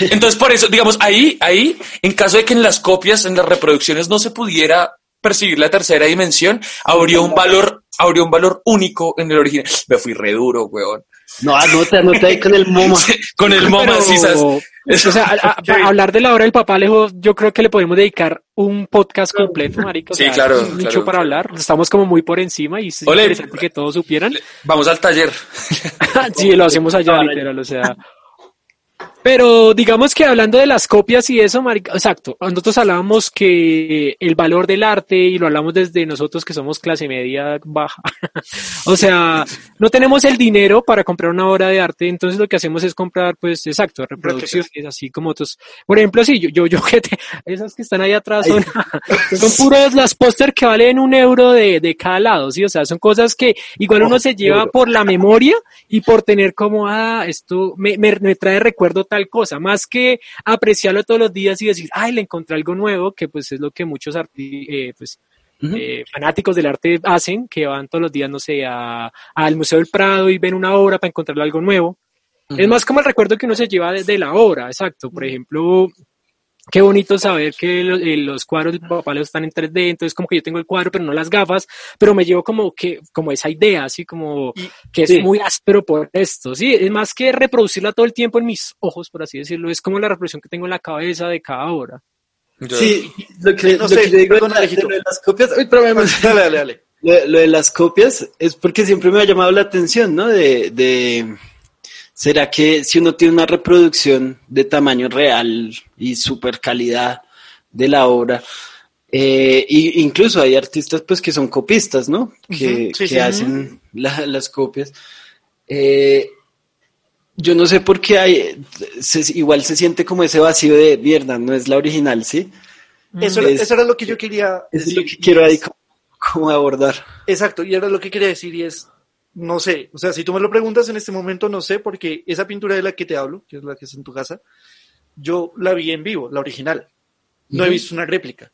Entonces, por eso, digamos, ahí, ahí, en caso de que en las copias, en las reproducciones no se pudiera percibir la tercera dimensión, habría un valor, habría un valor único en el original. Me fui re duro, weón. No, anota, anota ahí con el MoMA. Con el MoMA, pero, sí, ¿sabes? O sea, a- a- para hablar de la obra del papá Alejo, yo creo que le podemos dedicar un podcast completo, marico. o Sí, sea, claro, Mucho claro, para hablar. Estamos como muy por encima y es Ole. interesante que todos supieran. Vamos al taller. sí, lo hacemos allá, literal, o sea. Pero digamos que hablando de las copias y eso, marica, exacto, nosotros hablábamos que el valor del arte y lo hablamos desde nosotros que somos clase media baja. o sea, no tenemos el dinero para comprar una obra de arte, entonces lo que hacemos es comprar, pues, exacto, reproducciones, así como otros. Por ejemplo, sí, yo, yo, yo que te, esas que están ahí atrás son, son puros las póster que valen un euro de, de cada lado, sí, o sea, son cosas que igual uno se lleva por la memoria y por tener como, ah, esto me, me, me trae recuerdo tal cosa, más que apreciarlo todos los días y decir, ay, le encontré algo nuevo, que pues es lo que muchos eh, pues, eh, fanáticos del arte hacen, que van todos los días, no sé, a- al Museo del Prado y ven una obra para encontrarle algo nuevo. Es más como el recuerdo que uno se lleva de, de la obra, exacto. Por ejemplo, qué bonito saber que eh, los cuadros del papá Leo están en 3D, entonces como que yo tengo el cuadro pero no las gafas, pero me llevo como que como esa idea, así como Y- que es sí. muy áspero por esto, sí, es más que reproducirla todo el tiempo en mis ojos, por así decirlo, es como la reproducción que tengo en la cabeza de cada obra. Sí, lo que, No lo sé, que yo digo perdón, de, la- Alejito. de lo de las copias, uy, pero me- Dale, dale, dale. lo, lo de las copias es porque siempre me ha llamado la atención, ¿no? De, de, ¿será que si uno tiene una reproducción de tamaño real y super calidad de la obra, eh, y incluso hay artistas pues que son copistas, ¿no? Que, Ujú, sí, que sí. hacen la- las copias. Eh, yo no sé por qué hay, se- igual se siente como ese vacío de mierda, no es la original, ¿sí? Eso, Es- eso era lo que yo quería Es decir. lo que quiero ahí como, como abordar. Exacto, y era lo que quería decir y es, no sé, o sea, si tú me lo preguntas en este momento, no sé, porque esa pintura de la que te hablo, que es la que es en tu casa, yo la vi en vivo, la original. No he visto una réplica.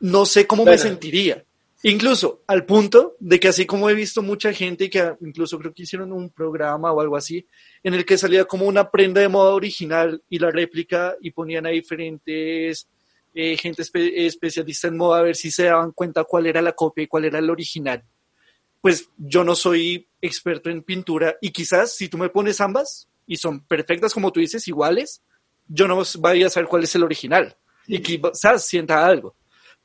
No sé cómo me sentiría. Incluso al punto de que así como he visto mucha gente que incluso creo que hicieron un programa o algo así, en el que salía como una prenda de moda original y la réplica y ponían a diferentes eh, gente espe- especialista en moda a ver si se daban cuenta cuál era la copia y cuál era el original. Pues yo no soy experto en pintura y quizás si tú me pones ambas y son perfectas como tú dices, iguales, yo no vaya a saber cuál es el original y quizás sienta algo.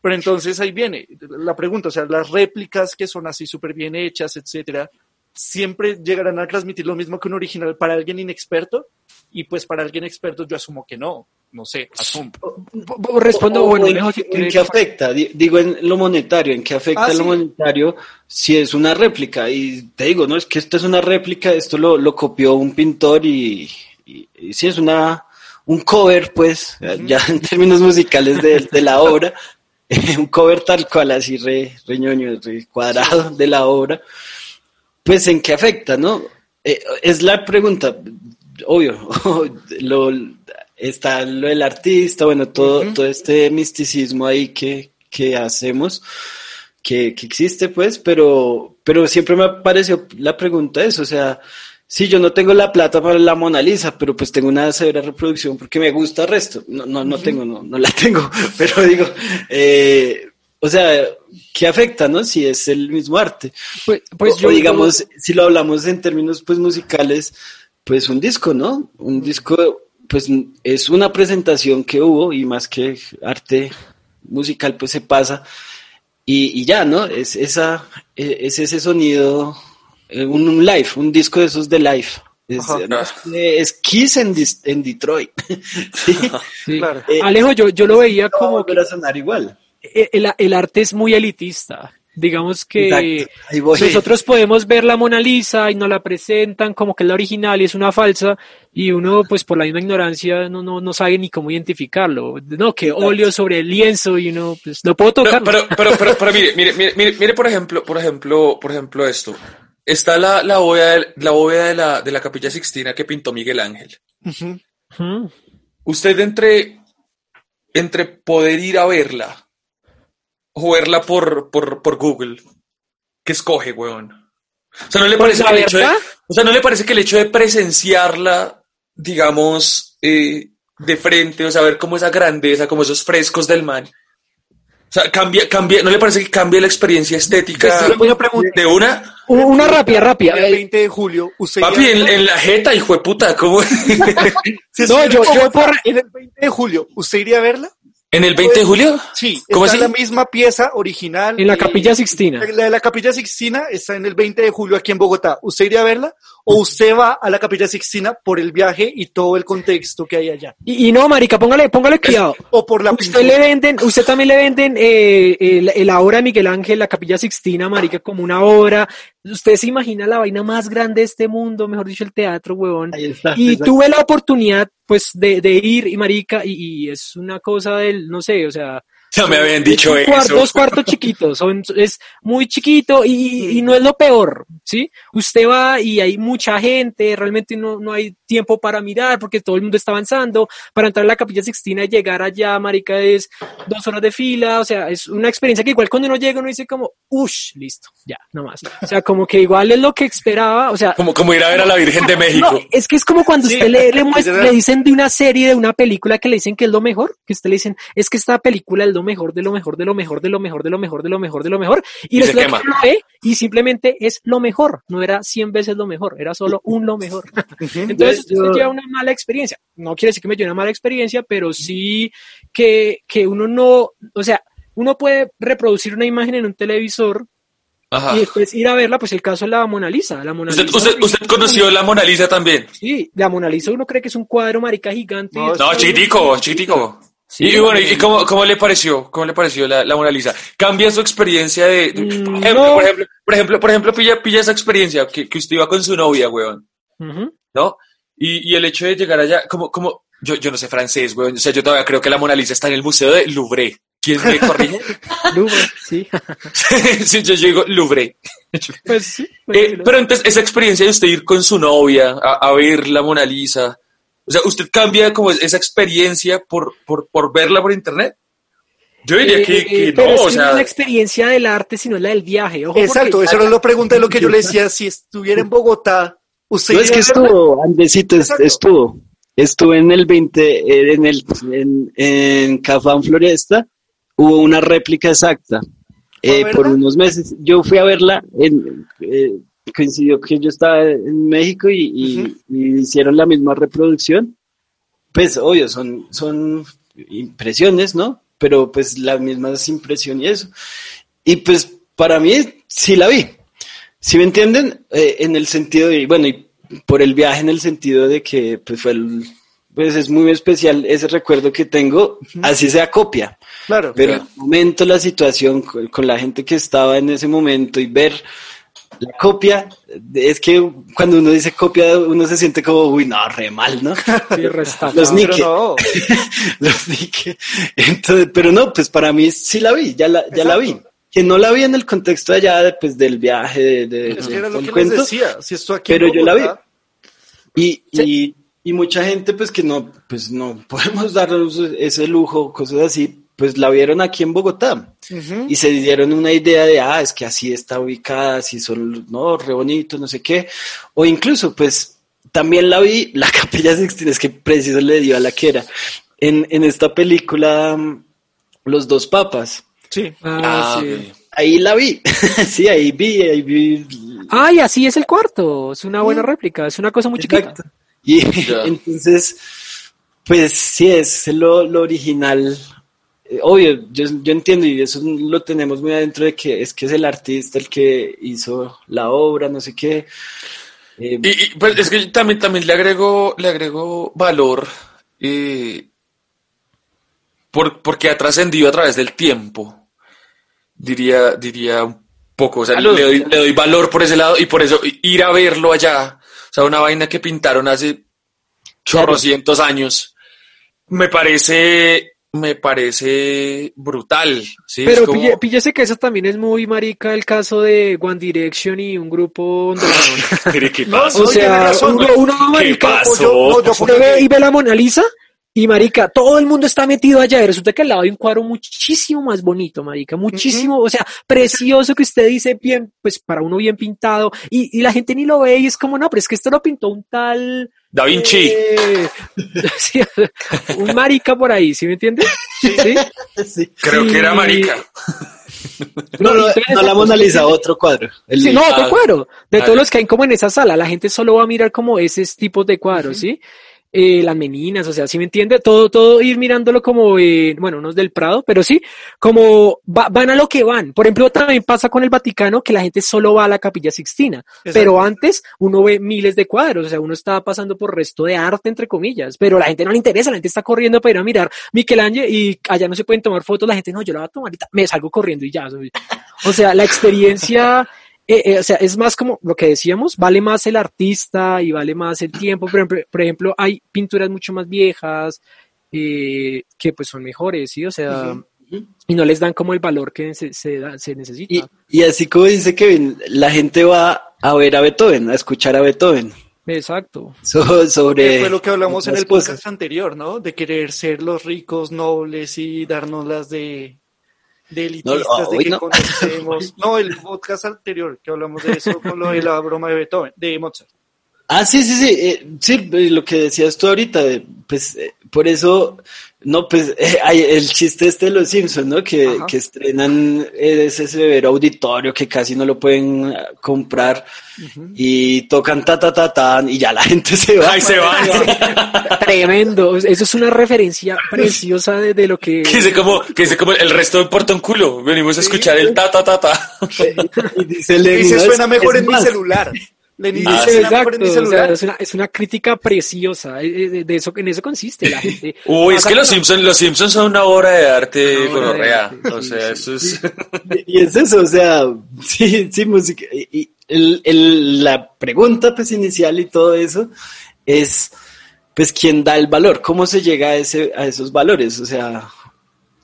Pero entonces ahí viene la pregunta, o sea, las réplicas que son así súper bien hechas, etcétera, siempre llegarán a transmitir lo mismo que un original para alguien inexperto y pues para alguien experto yo asumo que no, no sé, asumo. Respondo, O- o bueno, en, si qué afecta, Di- digo en lo monetario, en qué afecta Ah, lo sí. monetario si es una réplica. Y te digo, no es que esto es una réplica, esto lo, lo copió un pintor y, y, y si es una un cover, pues, ya en términos musicales de, de la obra, un cover tal cual, así re, re ñoño, re cuadrado de la obra, pues en qué afecta, ¿no? Eh, es la pregunta, obvio, lo, está lo del artista, bueno, todo, todo este misticismo ahí que, que hacemos, que, que existe, pues, pero, pero siempre me pareció la pregunta eso, o sea, sí, yo no tengo la plata para la Mona Lisa, pero pues tengo una severa reproducción porque me gusta el resto. No, no, no tengo, no, no la tengo, pero digo, eh, o sea, ¿qué afecta, no? Si es el mismo arte. Pues, pues o, yo o digamos, si lo hablamos en términos pues musicales, pues un disco, ¿no? Un disco, pues es una presentación que hubo y más que arte musical, pues se pasa y, y ya, ¿no? Es esa, eh, es ese sonido, eh, un, un live, un disco de esos de live. Es, no, es, es Kiss en, Dis- en Detroit. sí. sí. Claro. Eh, Alejo, yo, yo lo veía No como volver a sonar igual. El, el arte es muy elitista. Digamos que nosotros podemos ver la Mona Lisa y nos la presentan como que es la original y es una falsa y uno pues por la misma ignorancia no, no, no sabe ni cómo identificarlo. No, que óleo sobre el lienzo y uno pues no puedo tocar. pero, pero, pero, pero mire, mire, mire, mire, mire, por ejemplo, por ejemplo, por ejemplo esto. Está la, la bóveda, de, la bóveda de la, de la Capilla Sixtina que pintó Miguel Ángel. Usted entre, entre poder ir a verla o verla por, por, por Google, ¿qué escoge, weón? O sea, ¿no le parece que el hecho de, o sea, ¿no le parece que el hecho de presenciarla, digamos, eh, de frente, o sea, ver como esa grandeza, como esos frescos del man, o sea, cambia, cambia, ¿no le parece que cambia la experiencia estética de una? Una rápida, rápida. El Eh, 20 de julio, usted Papi, iría- en, en la jeta, hijo de puta, ¿cómo? Si No, yo- yo por- En el 20 de julio, ¿usted iría a verla? ¿En el 20 de julio? Sí, ¿Cómo está así? la misma pieza original. En la y- Capilla Sixtina. La de la Capilla Sixtina está en el 20 de julio aquí en Bogotá. ¿Usted iría a verla? ¿O usted va a la Capilla Sixtina por el viaje y todo el contexto que hay allá? Y, y no, marica, póngale, póngale cuidado. ¿O por la Usted pintura? le venden, usted también le venden eh, el- el- la obra de Miguel Ángel, la Capilla Sixtina, marica, como una obra. Usted se imagina la vaina más grande de este mundo, mejor dicho, el teatro, huevón. Ahí está. Y exacto. tuve la oportunidad, pues, de, de ir, y marica, y, y es una cosa del, no sé, o sea, Ya me habían dicho eso. Dos cuartos chiquitos, son, es muy chiquito y, y no es lo peor, ¿sí? Usted va y hay mucha gente, realmente no, no hay tiempo para mirar porque todo el mundo está avanzando. Para entrar a la Capilla Sixtina y llegar allá, marica, es dos horas de fila, o sea, es una experiencia que igual cuando uno llega uno dice como, uff, listo, ya, no más. O sea, como que igual es lo que esperaba, o sea, Como, como ir a ver a la Virgen de México. no, es que es como cuando Sí, usted le, le, muestra- le dicen de una serie, de una película que le dicen que es lo mejor, que usted le dicen, es que esta película es lo mejor, de lo mejor, de lo mejor, de lo mejor, de lo mejor, de lo mejor, de lo mejor, y, resulta que lo ve y simplemente es lo mejor, no era 100 veces lo mejor, era solo un lo mejor. Entonces usted Yo- lleva una mala experiencia. No quiere decir que me lleve una mala experiencia, pero sí que, que uno no, o sea, uno puede reproducir una imagen en un televisor Ajá. y después ir a verla, pues el caso de la Mona Lisa. La Mona ¿Usted, Lisa usted, usted conoció la Mona Lisa también? Sí, la Mona Lisa uno cree que es un cuadro marica gigante. No, No, chiquitico, chiquitico. Sí, y bueno, ¿y cómo, cómo le pareció? ¿Cómo le pareció la, la Mona Lisa? ¿Cambia su experiencia de, de- Mm, por, ejemplo, no. por ejemplo, por ejemplo, por ejemplo, pilla, pilla esa experiencia que, que usted iba con su novia, weón, Ujú. ¿no? Y, y el hecho de llegar allá, como, como, yo, yo no sé francés, weón, o sea, yo todavía creo que la Mona Lisa está en el Museo de Louvre. ¿Quién me corrige? Louvre, sí. sí, yo, yo digo Louvre. Pues sí. pues Eh, lo- pero entonces, esa experiencia de usted ir con su novia a, a ver la Mona Lisa, o sea, ¿usted cambia como esa experiencia por, por, por verla por internet? Yo diría que, Eh, que pero no, es o que no sea, es la experiencia del arte, sino la del viaje. Ojo, Exacto, porque- eso era la pregunta de lo que yo le decía. Si estuviera en Bogotá, ¿usted No, es que estuvo, Andesito, Exacto. estuvo. Estuve en el 20, eh, en el, en, en Cafán Floresta, hubo una réplica exacta. eh, ¿Fue a por unos meses. Yo fui a verla, en, eh, coincidió que yo estaba en México y, y- Ujú. y hicieron la misma reproducción. Pues, obvio, son, son impresiones, ¿no? Pero pues las mismas impresiones y eso. Y pues para mí sí la vi. ¿Sí me entienden? Eh, en el sentido de, bueno, y por el viaje en el sentido de que pues fue el, pues es muy especial ese recuerdo que tengo, así sea copia. Claro. Pero Claro. el momento, la situación con, con la gente que estaba en ese momento y ver la copia, es que cuando uno dice copia, uno se siente como, uy, no, re mal, ¿no? Sí. Los Pero Nike. no. Los Nike. Entonces, pero no, pues para mí sí la vi, ya la, ya la vi. Que no la vi en el contexto allá de, pues, del viaje, de, de- Es que era lo les cuento. decía. Si esto aquí en Pero yo la vi. Y, y, y mucha gente, pues que no, pues no podemos darnos ese lujo, cosas así, pues la vieron aquí en Bogotá y se dieron una idea de, ah, es que así está ubicada, así son, no, re bonito, no sé qué. O incluso, pues, también la vi, la Capilla Sixtina, es que preciso le dio a la que era. En, en esta película, mm, Los dos papas, Sí. Ah, ah, sí. ahí la vi, sí, ahí vi, ahí vi. Ay, así es el cuarto. Es una buena réplica. Es una cosa muy chiquita. Exacto. Y Ya. entonces, pues sí, es lo, lo original. Eh, Obvio, yo, yo entiendo y eso lo tenemos muy adentro de que es que es el artista el que hizo la obra, no sé qué. Eh, Y, y, pues, es que también, también le agrego, le agrego valor eh, por, porque ha trascendido a través del tiempo. Diría, diría un poco, o sea, le doy, le doy valor por ese lado y por eso ir a verlo allá, o sea, una vaina que pintaron hace chorrocientos años, me parece, me parece brutal, Pero como- pille- píllese que eso también es muy marica el caso de One Direction y un grupo. Mire, ¿qué? O sea, uno, ¿no? uno ¿Qué marica, yo- yo- ve y ve la Mona Lisa y marica, todo el mundo está metido allá y resulta que al lado hay un cuadro muchísimo más bonito, marica, muchísimo, o sea, precioso que usted dice bien, pues para uno bien pintado y, y la gente ni lo ve y es como, no, pero es que esto lo pintó un tal... Da Vinci. eh, un marica por ahí, ¿sí me entiende? Sí. Sí. Creo que era marica. No, no, no la Mona Lisa, otro cuadro. El- Sí, no, Ah, otro cuadro. De ah, todos los que hay como en esa sala, la gente solo va a mirar como esos tipos de cuadros, ¿sí? Eh, las meninas, o sea, ¿sí me entiende? Todo, todo ir mirándolo como, eh, bueno, unos del Prado, pero sí, como va- van a lo que van. Por ejemplo, también pasa con el Vaticano que la gente solo va a la Capilla Sixtina, pero antes uno ve miles de cuadros, o sea, uno está pasando por resto de arte, entre comillas, pero la gente no le interesa, la gente está corriendo para ir a mirar Michelangelo y allá no se pueden tomar fotos, la gente, no, yo la voy a tomar me salgo corriendo y ya. O sea, la experiencia, eh, eh, o sea, es más como lo que decíamos, vale más el artista y vale más el tiempo. Por ejemplo, por ejemplo hay pinturas mucho más viejas eh, que pues son mejores, ¿sí? O sea, y no les dan como el valor que se, se, da- se necesita. Y, y así como dice Kevin, la gente va a ver a Beethoven, a escuchar a Beethoven. Exacto. So- sobre. Fue lo que hablamos en el cosas. podcast anterior, ¿no? De querer ser los ricos, nobles y darnos las de, de elitistas, No, de que no. conocemos. No, el podcast anterior que hablamos de eso con lo de la broma de Beethoven, de Mozart. Ah, sí, sí, sí, eh, sí, eh, lo que decías tú ahorita, de, pues eh, por eso, no, pues eh, hay el chiste este de los Simpsons, ¿no? Que, que estrenan eh, ese severo auditorio que casi no lo pueden eh, comprar y tocan ta ta ta tan y ya la gente se va. Ay, se van. Tremendo. Eso es una referencia preciosa de, de lo que... Que dice como, que dice como el resto importa un culo. Venimos a escuchar el ta ta ta ta. Y dice Lenin, Y se "No, suena mejor en mi más". celular. Lenin Ah, dice, mi o sea, es una, es una crítica preciosa, eh, eh, de, de eso, en eso consiste la gente. Uy, es que los Simpsons, los Simpsons son una obra de arte gonorrea. O sea, sí. eso es. Y es eso, o sea, sí, sí, música. Y, y el, el- la pregunta pues inicial y todo eso es, pues, ¿quién da el valor? ¿Cómo se llega a, ese, a esos valores? O sea,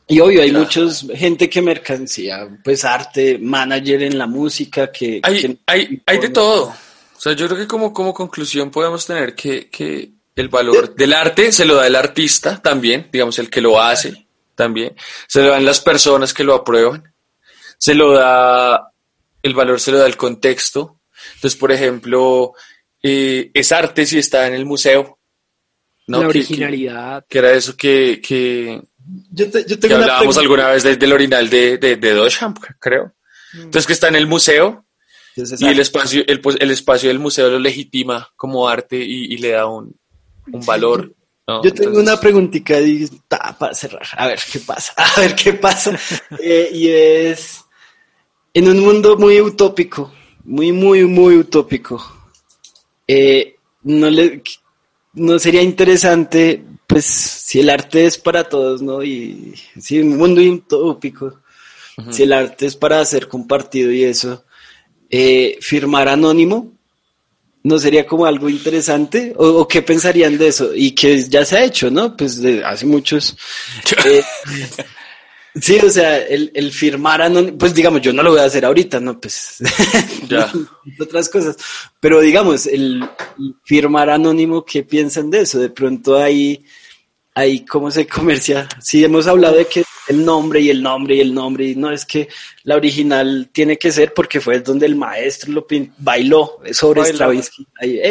y obvio, hay Claro. muchos, gente que mercancía, pues, arte, manager en la música, que... Hay, que- hay, hay de todo. O sea, yo creo que como, como conclusión podemos tener que, que el valor del arte se lo da el artista también, digamos, el que lo hace también. Se lo dan las personas que lo aprueban. Se lo da, el valor se lo da el contexto. Entonces, por ejemplo, eh, es arte si está en el museo. ¿no? La que- originalidad. Que, era eso que, que, Yo, te- yo tengo hablábamos alguna vez de- del orinal de, de, de Duchamp, creo. Entonces, que está en el museo Y el ah, espacio, el, pues, el espacio del museo lo legitima como arte y, y le da un, un valor. ¿no? Yo tengo Entonces, una preguntita y ta, para cerrar. A ver qué pasa. A ver qué pasa. Eh, y es en un mundo muy utópico, muy, muy, muy utópico. eh, no le, no sería interesante, pues, si el arte es para todos, ¿no? Y si un mundo utópico, si el arte es para ser compartido y eso, eh, firmar anónimo. ¿No sería como algo interesante? ¿O, o qué pensarían de eso? Y que ya se ha hecho, ¿no? Pues de hace muchos. eh, sí, o sea, el, el firmar anónimo, pues digamos, yo no lo voy a hacer ahorita, ¿no? Pues Ya. otras cosas. Pero digamos, el firmar anónimo, ¿qué piensan de eso? De pronto hay, hay cómo se comercia. Sí, hemos hablado de que el nombre y el nombre y el nombre, y no es que la original tiene que ser porque fue donde el maestro lo bailó sobre Bailó. Stravinsky. Ahí.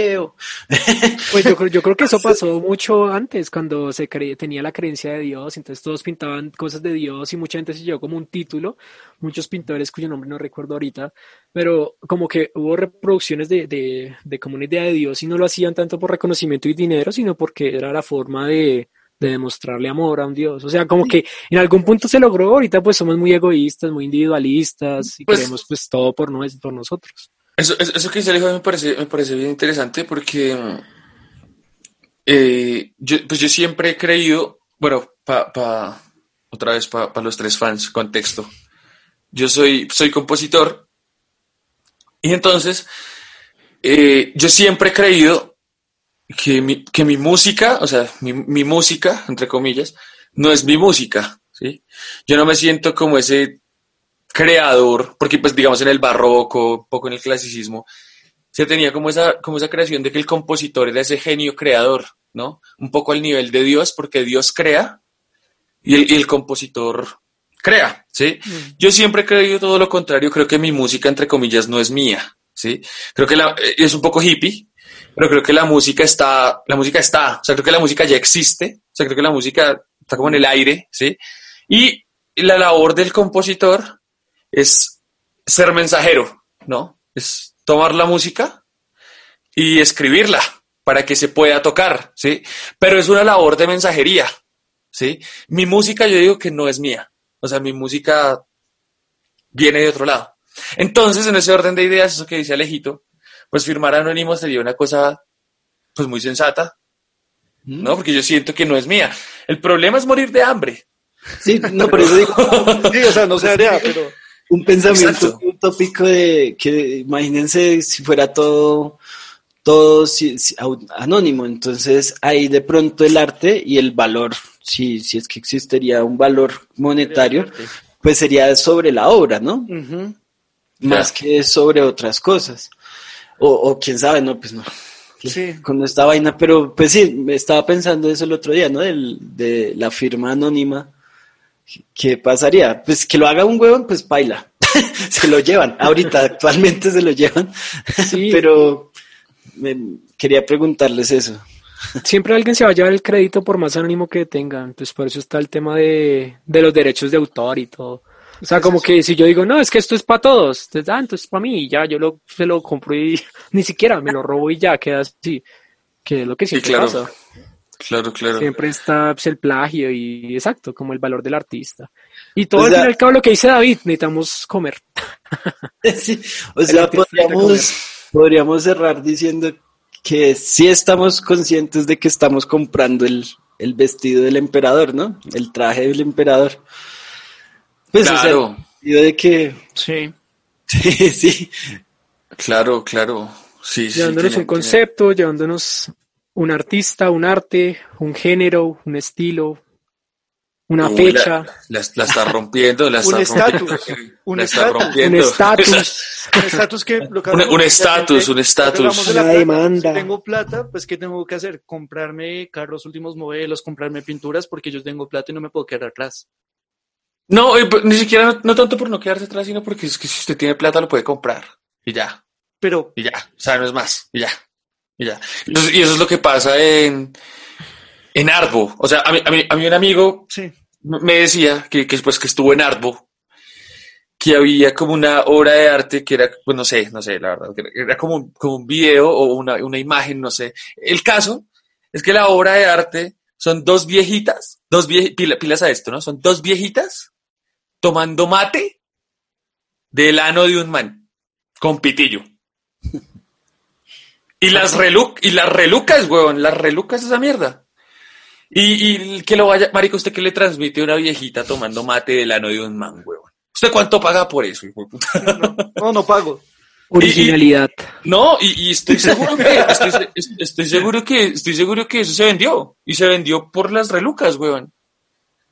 Pues yo, creo- yo creo que eso pasó mucho antes, cuando se tenía la creencia de Dios, entonces todos pintaban cosas de Dios y mucha gente se llevó como un título, muchos pintores cuyo nombre no recuerdo ahorita, pero como que hubo reproducciones de, de, de como una idea de Dios y no lo hacían tanto por reconocimiento y dinero, sino porque era la forma de, de demostrarle amor a un Dios. O sea, como que en algún punto se logró, ahorita pues somos muy egoístas, muy individualistas y Pues- queremos pues todo por, nues- por nosotros. Eso, eso, eso que dice Alejo me parece, me parece bien interesante porque eh, yo, pues yo siempre he creído, bueno, pa, pa- otra vez para los tres fans, contexto. Yo soy, soy compositor Y entonces, eh, yo siempre he creído que mi, que mi música, o sea, mi, mi, música, entre comillas, no es mi música, ¿sí? Yo no me siento como ese creador, porque pues digamos en el barroco, un poco en el clasicismo, se tenía como esa, como esa creación de que el compositor era ese genio creador, ¿no? Un poco al nivel de Dios, porque Dios crea y el, y el compositor crea, ¿sí? Mm. Yo siempre he creído todo lo contrario, creo que mi música, entre comillas, no es mía, ¿sí? Creo que la, eh, es un poco hippie, pero creo que la música está, la música está, o sea, creo que la música ya existe, o sea, creo que la música está como en el aire, ¿sí? Y la labor del compositor es ser mensajero, ¿no? Es tomar la música y escribirla para que se pueda tocar, ¿sí? Pero es una labor de mensajería, ¿sí? Mi música yo digo que no es mía, o sea, mi música viene de otro lado. Entonces, en ese orden de ideas, eso que dice Alejito, pues firmar anónimo sería una cosa, pues muy sensata, ¿no? Porque yo siento que no es mía. El problema es morir de hambre. Sí, no, por eso digo. sí, o sea, no se haría, pero. Un pensamiento utópico de que imagínense si fuera todo todo anónimo. Entonces, ahí de pronto el arte y el valor, si, si es que existiría un valor monetario, pues sería sobre la obra, ¿no? Más que sobre otras cosas. O, o quién sabe, no, pues no. Sí. Con esta vaina, pero pues sí, me estaba pensando eso el otro día, ¿no? Del, de la firma anónima. ¿Qué pasaría? Pues que lo haga un huevón, pues baila. se lo llevan. Ahorita, actualmente se lo llevan. Sí. pero me, quería preguntarles eso. Siempre alguien se va a llevar el crédito por más anónimo que tenga. Entonces, por eso está el tema de, de los derechos de autor y todo. O sea, como que si yo digo, no, es que esto es para todos, entonces, ah, entonces para mí, y ya, yo lo, se lo compro y ni siquiera me lo robo y ya queda así, que es lo que siempre claro. pasa. Claro, claro. Siempre está pues, el plagio y exacto, como el valor del artista. Y todo al fin y al cabo lo que dice David, necesitamos comer. sí, o sea, podríamos, podríamos cerrar diciendo que sí estamos conscientes de que estamos comprando el, el vestido del emperador, ¿no? El traje del emperador. Pues claro. o sea, de que sí. sí, sí. Claro, claro. Sí, llevándonos sí, un concepto, llevándonos un artista, un arte, un género, un estilo, una Uy, fecha. La, la, la, está rompiendo, la está un estatus. Un estatus. Un estatus. un estatus que. Lo que un estatus, un estatus. La demanda. Si tengo plata, pues ¿qué tengo que hacer? Comprarme carros últimos modelos, comprarme pinturas, porque yo tengo plata y no me puedo quedar atrás. No, eh, ni siquiera, no, no, tanto por no quedarse atrás, sino porque es que si usted tiene plata lo puede comprar. Y ya. Pero. Y ya. O sea, no es más. Y ya. Y ya. Entonces, y eso es lo que pasa en, en Arbo. O sea, a mí, a mí, a mí un amigo sí. me decía que, que, pues, que estuvo en Arbo, que había como una obra de arte que era, pues no sé, no sé, la verdad, que era como, como un video o una, una imagen, no sé. El caso es que la obra de arte son dos viejitas, dos vie pila, pilas a esto, ¿no? Son dos viejitas tomando mate del ano de un man con pitillo. Y las reluc y las relucas, huevón, las relucas esa mierda. Y, y que lo vaya, marico, usted que le transmite a una viejita tomando mate del ano de un man, huevón. ¿Usted cuánto paga por eso, hijo de puta? No, no, no pago. Originalidad. Y, y, no, y, y, estoy seguro que estoy, estoy, seguro que estoy seguro que eso se vendió y se vendió por las relucas, weón.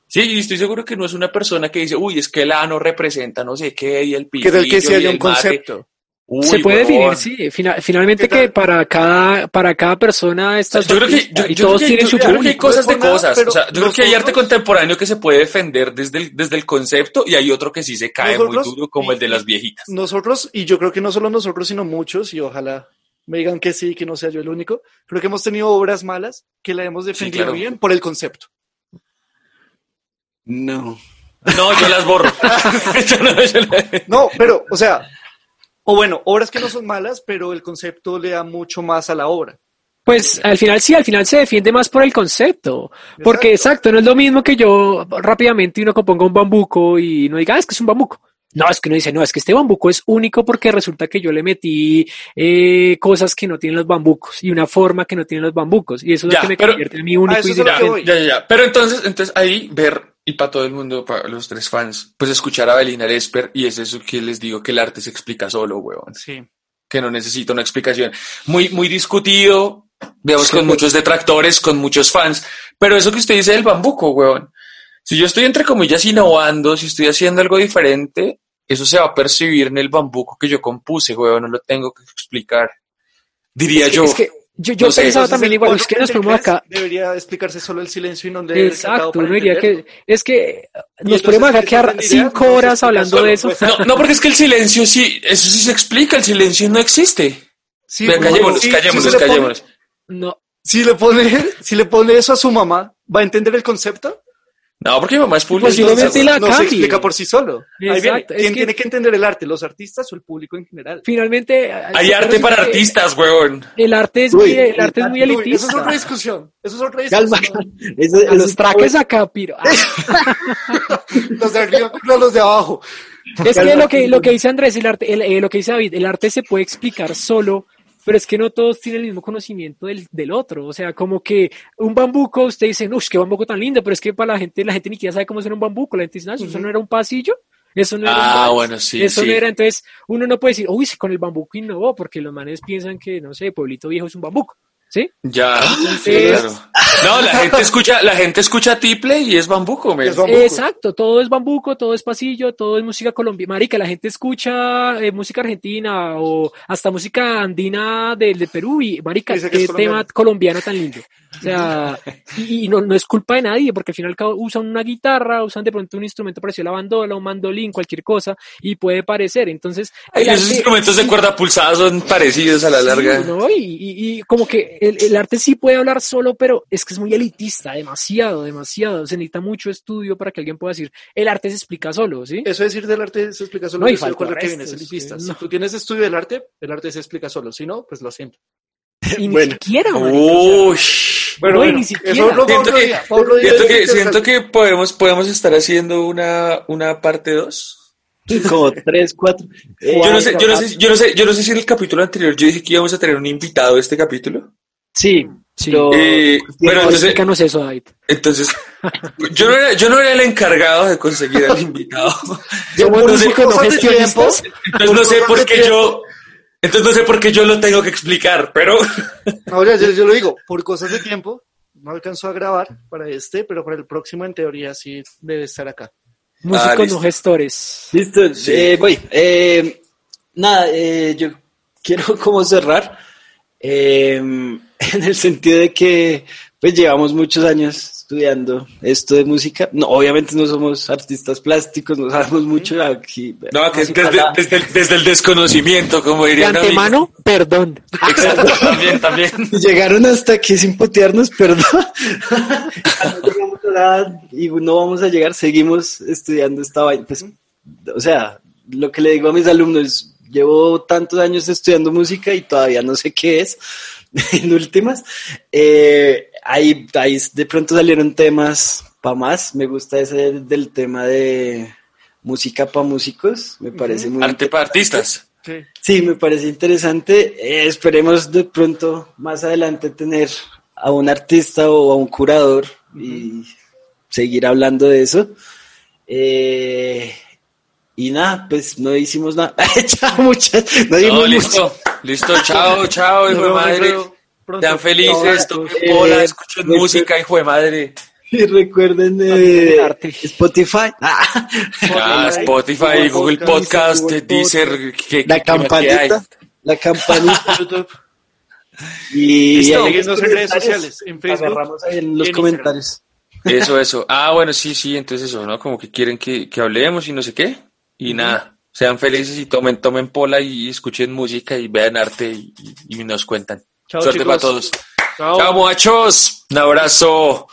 Sí, y estoy seguro que no es una persona que dice, uy, es que el ano representa no sé qué y el. ¿Qué tal que si haya un concepto? Uy, se puede definir, sí. Final, finalmente que para cada, para cada persona estas yo creo que, yo, y yo todos creo que, tienen yo, su yo creo que hay cosas de cosas. Pero o sea, yo creo que hay arte contemporáneo que se puede defender desde el, desde el concepto y hay otro que sí se cae Nosotros- muy duro como y- el de las viejitas. Nosotros, y yo creo que no solo nosotros, sino muchos, y ojalá me digan que sí, que no sea yo el único, creo que hemos tenido obras malas que la hemos defendido claro. bien por el concepto. No. No, yo las borro. Yo no- yo la- No, pero, o sea, o bueno, obras que no son malas, pero el concepto le da mucho más a la obra. Pues al final sí, al final se defiende más por el concepto. Porque exacto, no es lo mismo que yo rápidamente uno componga un bambuco y no diga, ah, es que es un bambuco. No, es que uno dice, no, es que este bambuco es único porque resulta que yo le metí eh, cosas que no tienen los bambucos y una forma que no tienen los bambucos. Y eso es Ya, lo que me pero- convierte en mi único Ah, eso y es a lo que diferente. voy. Ya, ya, ya. Pero entonces, entonces ahí ver, y para todo el mundo, para los tres fans, pues escuchar a Belina Lesper y es eso que les digo que el arte se explica solo, huevón. Sí. que no necesita una explicación. Muy, muy discutido, digamos, con muchos detractores, con muchos fans, pero eso que usted dice del bambuco, weón. Si yo estoy entre comillas innovando, si estoy haciendo algo diferente, eso se va a percibir en el bambuco que yo compuse, weón, no lo tengo que explicar. Diría Es que- yo. es que yo, yo No sé. pensaba también igual, es que nos 433 ponemos acá. Debería explicarse solo el silencio y no leer Exacto, uno diría que es que nos podemos acá ¿qué quedar cinco horas hablando solo, de eso. pues. No, no, porque es que el silencio sí, eso sí se explica, el silencio no existe. Sí, Vea, bueno, callémonos, sí, callémonos, sí le pone- callémonos. No, Si le pone, si le pone eso a su mamá, ¿va a entender el concepto? No, porque mi mamá es. Posiblemente entonces- la no se explica por sí solo. Ahí viene. Exacto, es ¿Quién que- tiene que entender el arte? ¿Los artistas o el público en general? finalmente Hay arte para artistas, weón. El arte es Uy, muy, el arte es muy Uy, eso es elitista. otra discusión. Eso es otra Calma. discusión. Eso- A eso los traques acá, piro. Ah, Los de arriba contra los de abajo. es que lo que lo que dice Andrés, el arte, el- eh, lo que dice David, el arte se puede explicar solo, pero es que no todos tienen el mismo conocimiento del, del otro. O sea, como que un bambuco, usted dice, uff, qué bambuco tan lindo, pero es que para la gente, la gente ni siquiera sabe cómo suena un bambuco. La gente dice, no, eso Ujú. no era un pasillo. Eso no era Ah, bueno, sí, Eso sí. no era, entonces uno no puede decir, uy, con el bambuco innovó, porque los manes piensan que, no sé, Pueblito Viejo es un bambuco. ¿Sí? Ya, Entonces- claro. No, la gente escucha, la gente escucha tiple y es bambuco, men. Es bambuco. Exacto, todo es bambuco, todo es pasillo, todo es música colombiana. Marica, la gente escucha eh, música argentina o hasta música andina del de Perú y, marica, Dice que qué es tema colombiano tan lindo. O sea, y, y no, no es culpa de nadie, porque al final y al cabo usan una guitarra, usan de pronto un instrumento parecido a la bandola, un mandolín, cualquier cosa, y puede parecer. Entonces, Ay, esos instrumentos de cuerda pulsada son parecidos a la Sí, larga. ¿no? Y, y- y como que el, el arte sí puede hablar solo, pero es que es muy elitista, demasiado, demasiado. Se necesita mucho estudio para que alguien pueda decir, el arte se explica solo, ¿sí? Eso decir del arte se explica solo. No, y falta que viene, es restos, elitista. sí, Si no. tú tienes estudio del arte, el arte se explica solo. Si no, pues lo siento. Y ni Bueno. siquiera, marica, o sea, Uy. No, y ni siquiera. Eso Siento que, siento es que, interesante. siento que podemos, podemos estar haciendo una, una parte 2. como tres, cuatro. Eh, Yo no sé, yo no sé, yo no sé, yo no sé si en el capítulo anterior yo dije que íbamos a tener un invitado a este capítulo. Sí, Sí. pero- Eh, pero entonces, Explícanos eso, David. entonces, yo no era, yo no era el encargado de conseguir al invitado. Somos no sé, músicos, no cosas de gestionistas. Entonces no sé por qué yo, entonces no sé por qué yo lo tengo que explicar, pero Ahora yo, yo lo digo, por cosas de tiempo, no alcanzó a grabar para este, pero para el próximo en teoría sí debe estar acá. Músicos, listo. no gestores. Listo, Sí. eh, voy. Eh, nada, eh, yo quiero como cerrar eh, en el sentido de que pues llevamos muchos años estudiando esto de música. No, obviamente no somos artistas plásticos, no sabemos mucho aquí. no, desde, desde, el, desde el desconocimiento, como De dirían. antemano, perdón. Exacto, también, también. Llegaron hasta aquí sin putearnos, perdón. no llegamos a nada y no vamos a llegar, seguimos estudiando esta vaina. Pues, o sea, lo que le digo a mis alumnos, llevo tantos años estudiando música y todavía no sé qué es, en últimas. Eh, ahí, ahí de pronto salieron temas para más. Me gusta ese del tema de música para músicos, me parece muy Arte para artistas. Sí. Sí, me parece interesante. Eh, esperemos de pronto más adelante tener a un artista o a un curador y seguir hablando de eso. Eh, y nada, pues no hicimos nada. Chao, muchas. No No, dimos mucho. listo, listo, chao, chao, hijo de madre. Pronto. Sean felices, tomen Eh, bola, escuchen música, hijo de madre. Y recuerden eh. Spotify, Ah, Ah, Spotify, Google Podcast, Deezer, que, la campanita, la campanita YouTube. y, Síguenos en redes sociales, en Facebook agarramos ahí en los en comentarios. Eso, eso. Ah, bueno, sí, sí, entonces eso, ¿no? Como que quieren que, que hablemos y no sé qué. Y nada, sean felices y tomen, tomen pola y escuchen música y vean arte y, nos cuentan. Chao, Suerte chicos. para todos. Chao. Chao, muchachos. Un abrazo.